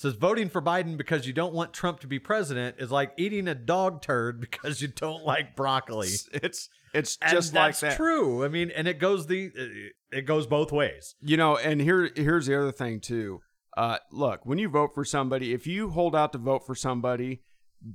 says voting for biden because you don't want trump to be president is like eating a dog turd (laughs) because you don't like broccoli It's it's, it's just like that. true i mean and it goes the it goes both ways You know, and here here's the other thing too. Uh, look, when you vote for somebody, if you hold out to vote for somebody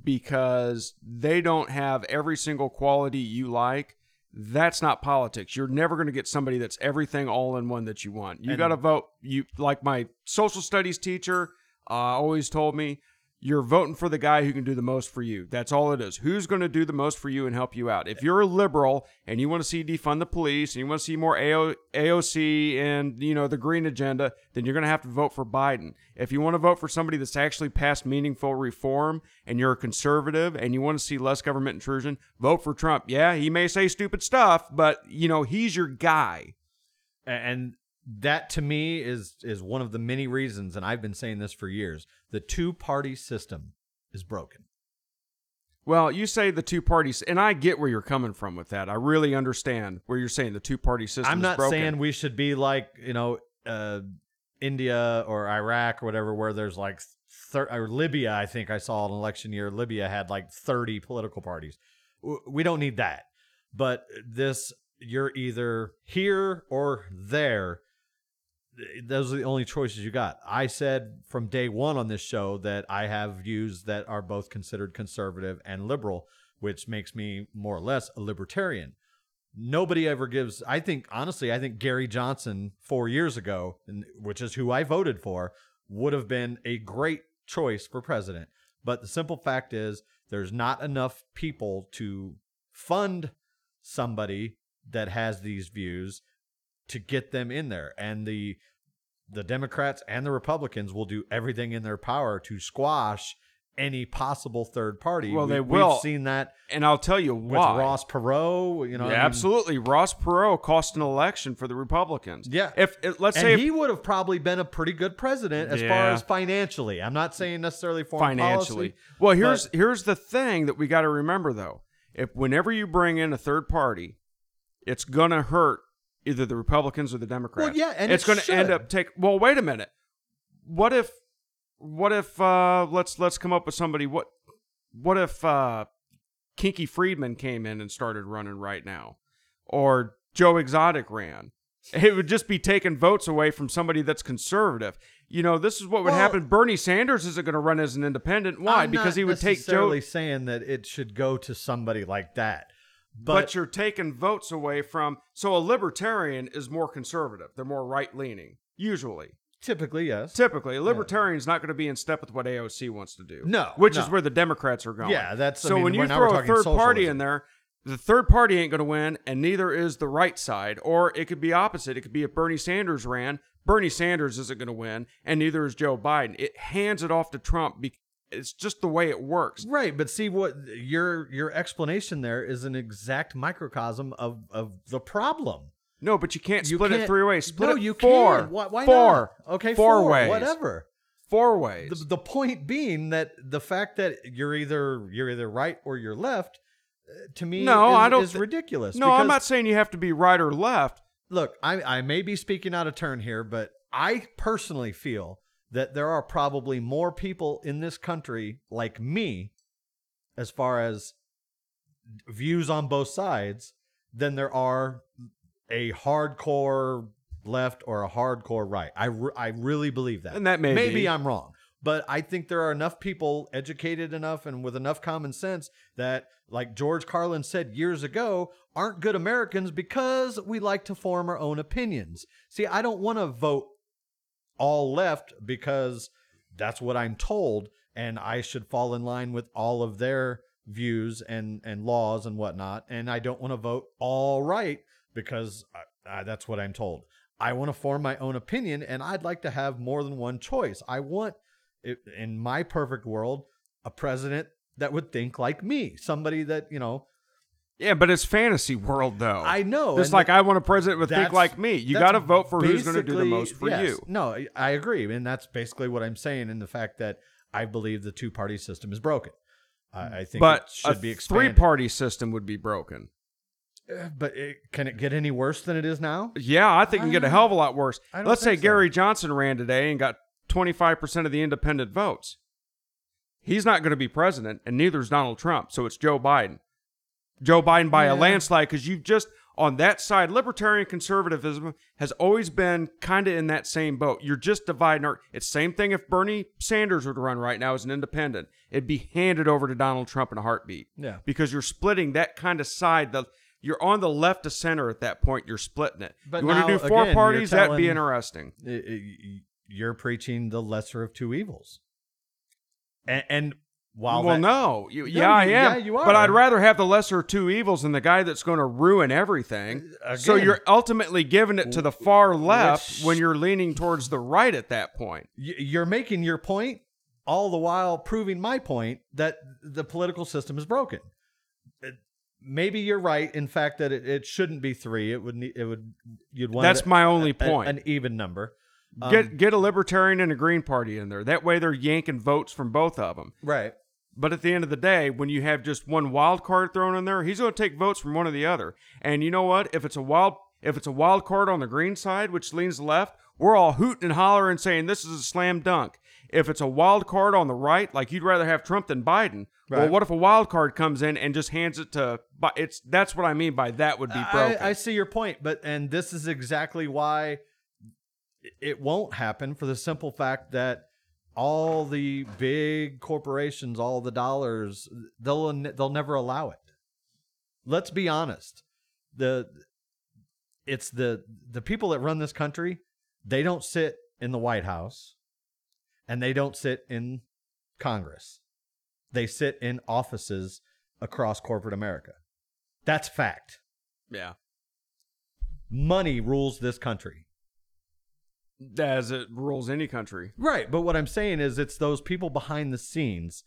because they don't have every single quality you like, that's not politics. You're never going to get somebody that's everything all in one that you want. You got to vote. You like my social studies teacher uh, always told me. You're voting for the guy who can do the most for you. That's all it is. Who's going to do the most for you and help you out? If you're a liberal and you want to see defund the police and you want to see more AO, AOC and you know the green agenda, then you're going to have to vote for Biden. If you want to vote for somebody that's actually passed meaningful reform and you're a conservative and you want to see less government intrusion, vote for Trump. Yeah, he may say stupid stuff, but you know he's your guy. And that to me is is one of the many reasons and i've been saying this for years the two party system is broken Well, you say the two parties, and I get where you're coming from with that. I really understand where you're saying the two party system. I'm is not broken. saying we should be like you know uh, India or Iraq or whatever, where there's like thir- or Libya. I think I saw an election year. Libya had like 30 political parties. We don't need that. But this, you're either here or there. Those are the only choices you got. I said from day one on this show that I have views that are both considered conservative and liberal, which makes me more or less a libertarian nobody ever gives i think honestly i think gary johnson four years ago which is who i voted for would have been a great choice for president but the simple fact is there's not enough people to fund somebody that has these views to get them in there and the the democrats and the republicans will do everything in their power to squash any possible third party Well, We- they will. we've seen that and I'll tell you with why. ross perot you know yeah, I mean- absolutely. Ross Perot cost an election for the Republicans. Yeah. If, if- let's and say if- he would have probably been a pretty good president as far as financially. I'm not saying necessarily financially. policy, well, here's but- here's the thing that we got to remember though. If whenever you bring in a third party, it's gonna hurt either the Republicans or the Democrats. Well, yeah, and it's it gonna end up take. Well, wait a minute. What if? What if? uh Let's let's come up with somebody. What? What if? uh Kinky Friedman came in and started running right now, or Joe Exotic ran. It would just be taking votes away from somebody that's conservative. You know, this is what would Well- happen. Bernie Sanders isn't going to run as an independent. Why? I'm because he would take Joe. saying that it should go to somebody like that. But, But, you're taking votes away from. So a libertarian is more conservative. They're more right leaning, usually. typically, yes. Typically, a libertarian libertarian's not going to be in step with what AOC wants to do. No, which no. is where the Democrats are going. Yeah, that's- I so mean, when you we're- now we're throw a third party in there, the third party ain't going to win, and neither is the right side. Or it could be opposite. It could be if Bernie Sanders ran, Bernie Sanders isn't going to win, and neither is Joe Biden. It hands it off to Trump. Be- it's just the way it works. Right, but see what your your explanation there is an exact microcosm of of the problem. No, but you can't You split it can't- three ways. Split no, it you four. can. Why, why four. not? Okay, four, four ways. whatever. Four ways. The, the point being that the fact that you're either you're either right or you're left, uh, to me, no, is, I don't. is ridiculous. No, I'm not saying you have to be right or left. look, I, I may be speaking out of turn here, but I personally feel that there are probably more people in this country like me, as far as views on both sides, than there are a hardcore left or a hardcore right. I, re- I really believe that. And that may maybe be. I'm wrong. But I think there are enough people educated enough and with enough common sense that, like George Carlin said years ago, aren't good Americans because we like to form our own opinions. See, I don't want to vote all left because that's what I'm told, and I should fall in line with all of their views and, and laws and whatnot. And I don't want to vote all right because uh, uh, that's what I'm told. I want to form my own opinion, and I'd like to have more than one choice. I want, in my perfect world, a president that would think like me, somebody that you know. Yeah, but it's fantasy world though. I know, It's and like I want a president would think like me. You got to vote for who's going to do the most for yes. you. No, I- I agree, and that's basically what I'm saying. In the fact that I believe the two party system is broken. I, I think But it should a be expanded. three-party system would be broken. Uh, But it, can it get any worse than it is now? Yeah, I think it can get a hell of a lot worse. Let's say so. Gary Johnson ran today and got 25% of the independent votes. He's not going to be president, and neither is Donald Trump. So it's Joe Biden. Joe Biden by a landslide because you've just, on that side, libertarian conservatism has always been kind of in that same boat. You're just dividing. Our, it's same thing if Bernie Sanders were to run right now as an independent. It'd be handed over to Donald Trump in a heartbeat. Yeah. Because you're splitting that kind of side. The, you're on the left to center at that point. You're splitting it. But you want to now, do four again, you're? That'd be telling- interesting. You're preaching the lesser of two evils, and, and while well, that- no, you, No, yeah, I am. yeah, you But. I'd rather have the lesser of two evils than the guy that's going to ruin everything. so you're ultimately giving it to the far left when you're leaning towards the right at that point. you're making your point, all the while proving my point that the political system is broken. Maybe you're right. In fact, that it, it shouldn't be three. It would need. It would. You'd want. That's my only a- point. An even number. Um, get get a libertarian and a green party in there. That way they're yanking votes from both of them. right. But at the end of the day, when you have just one wild card thrown in there, he's going to take votes from one or the other. And you know what? If it's a wild if it's a wild card on the green side, which leans left, we're all hooting and hollering saying this is a slam dunk. If it's a wild card on the right, like you'd rather have Trump than Biden. Well, what if a wild card comes in and just hands it to? It's that's what I mean by that would be broken. I, I see your point, but and this is exactly why it won't happen for the simple fact that all the big corporations, all the dollars, they'll they'll never allow it. Let's be honest. The it's the the people that run this country, they don't sit in the White House and they don't sit in Congress. They sit in offices across corporate America. That's fact. yeah, Money rules this country. As it rules any country. Right, but what I'm saying is it's those people behind the scenes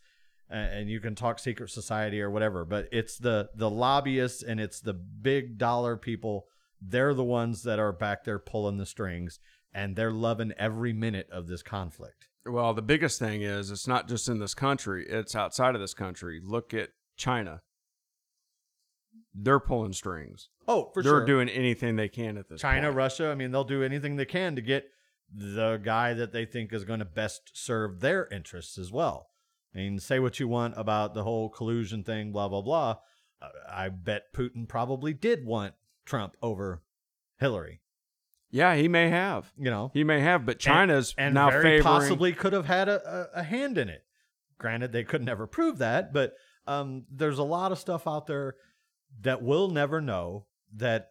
and you can talk secret society or whatever, but it's the the lobbyists and it's the big dollar people. They're the ones that are back there pulling the strings and they're loving every minute of this conflict. Well, the biggest thing is it's not just in this country, it's outside of this country. Look at China. They're pulling strings. Oh, for sure. They're doing anything they can at this China, point. Russia, I mean, they'll do anything they can to get the guy that they think is going to best serve their interests as well. I mean, say what you want about the whole collusion thing, blah, blah, blah. Uh, I bet Putin probably did want Trump over Hillary. Yeah, he may have. You know, He may have, but China's and, and now very favoring. possibly could have had a, a, a hand in it. Granted, they could never prove that, but um, there's a lot of stuff out there that we'll never know that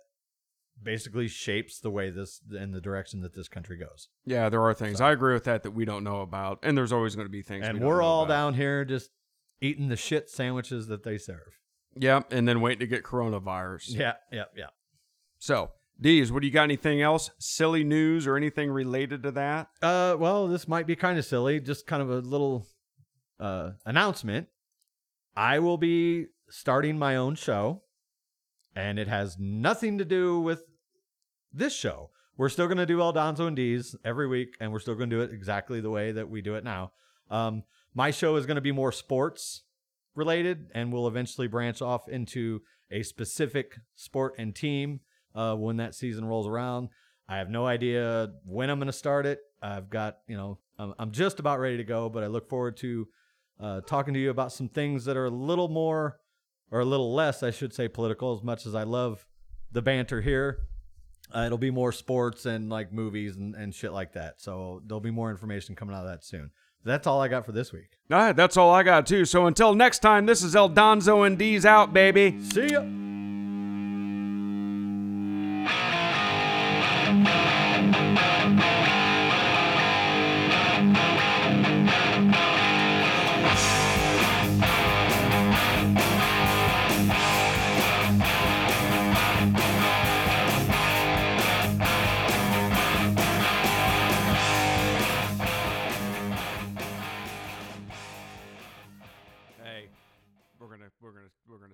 basically shapes the way this in the direction that this country goes. Yeah, there are things. I agree with that that we don't know about, and there's always going to be things. and we know all about. down here just eating the shit sandwiches that they serve. Yep, and then waiting to get coronavirus. Yeah, yeah, yeah. So, D's, what do you got? Anything else? Silly news or anything related to that? Uh, well, this might be kind of silly, just kind of a little uh, announcement. I will be starting my own show, and it has nothing to do with this show. We're still going to do Aldonzo and D's every week, and we're still going to do it exactly the way that we do it now. Um, my show is going to be more sports related, and we'll eventually branch off into a specific sport and team uh, when that season rolls around. I have no idea when I'm going to start it. I've got, you know, I'm, just about ready to go, but I look forward to uh, talking to you about some things that are a little more, or a little less, I should say, political. As much as I love the banter here, uh, it'll be more sports and like movies and, and shit like that. So there'll be more information coming out of that soon. That's all I got for this week. All right, that's all I got too. So until next time, this is El Donzo and D's out, baby. See ya.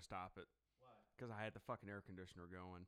Stop it because I had the fucking air conditioner going.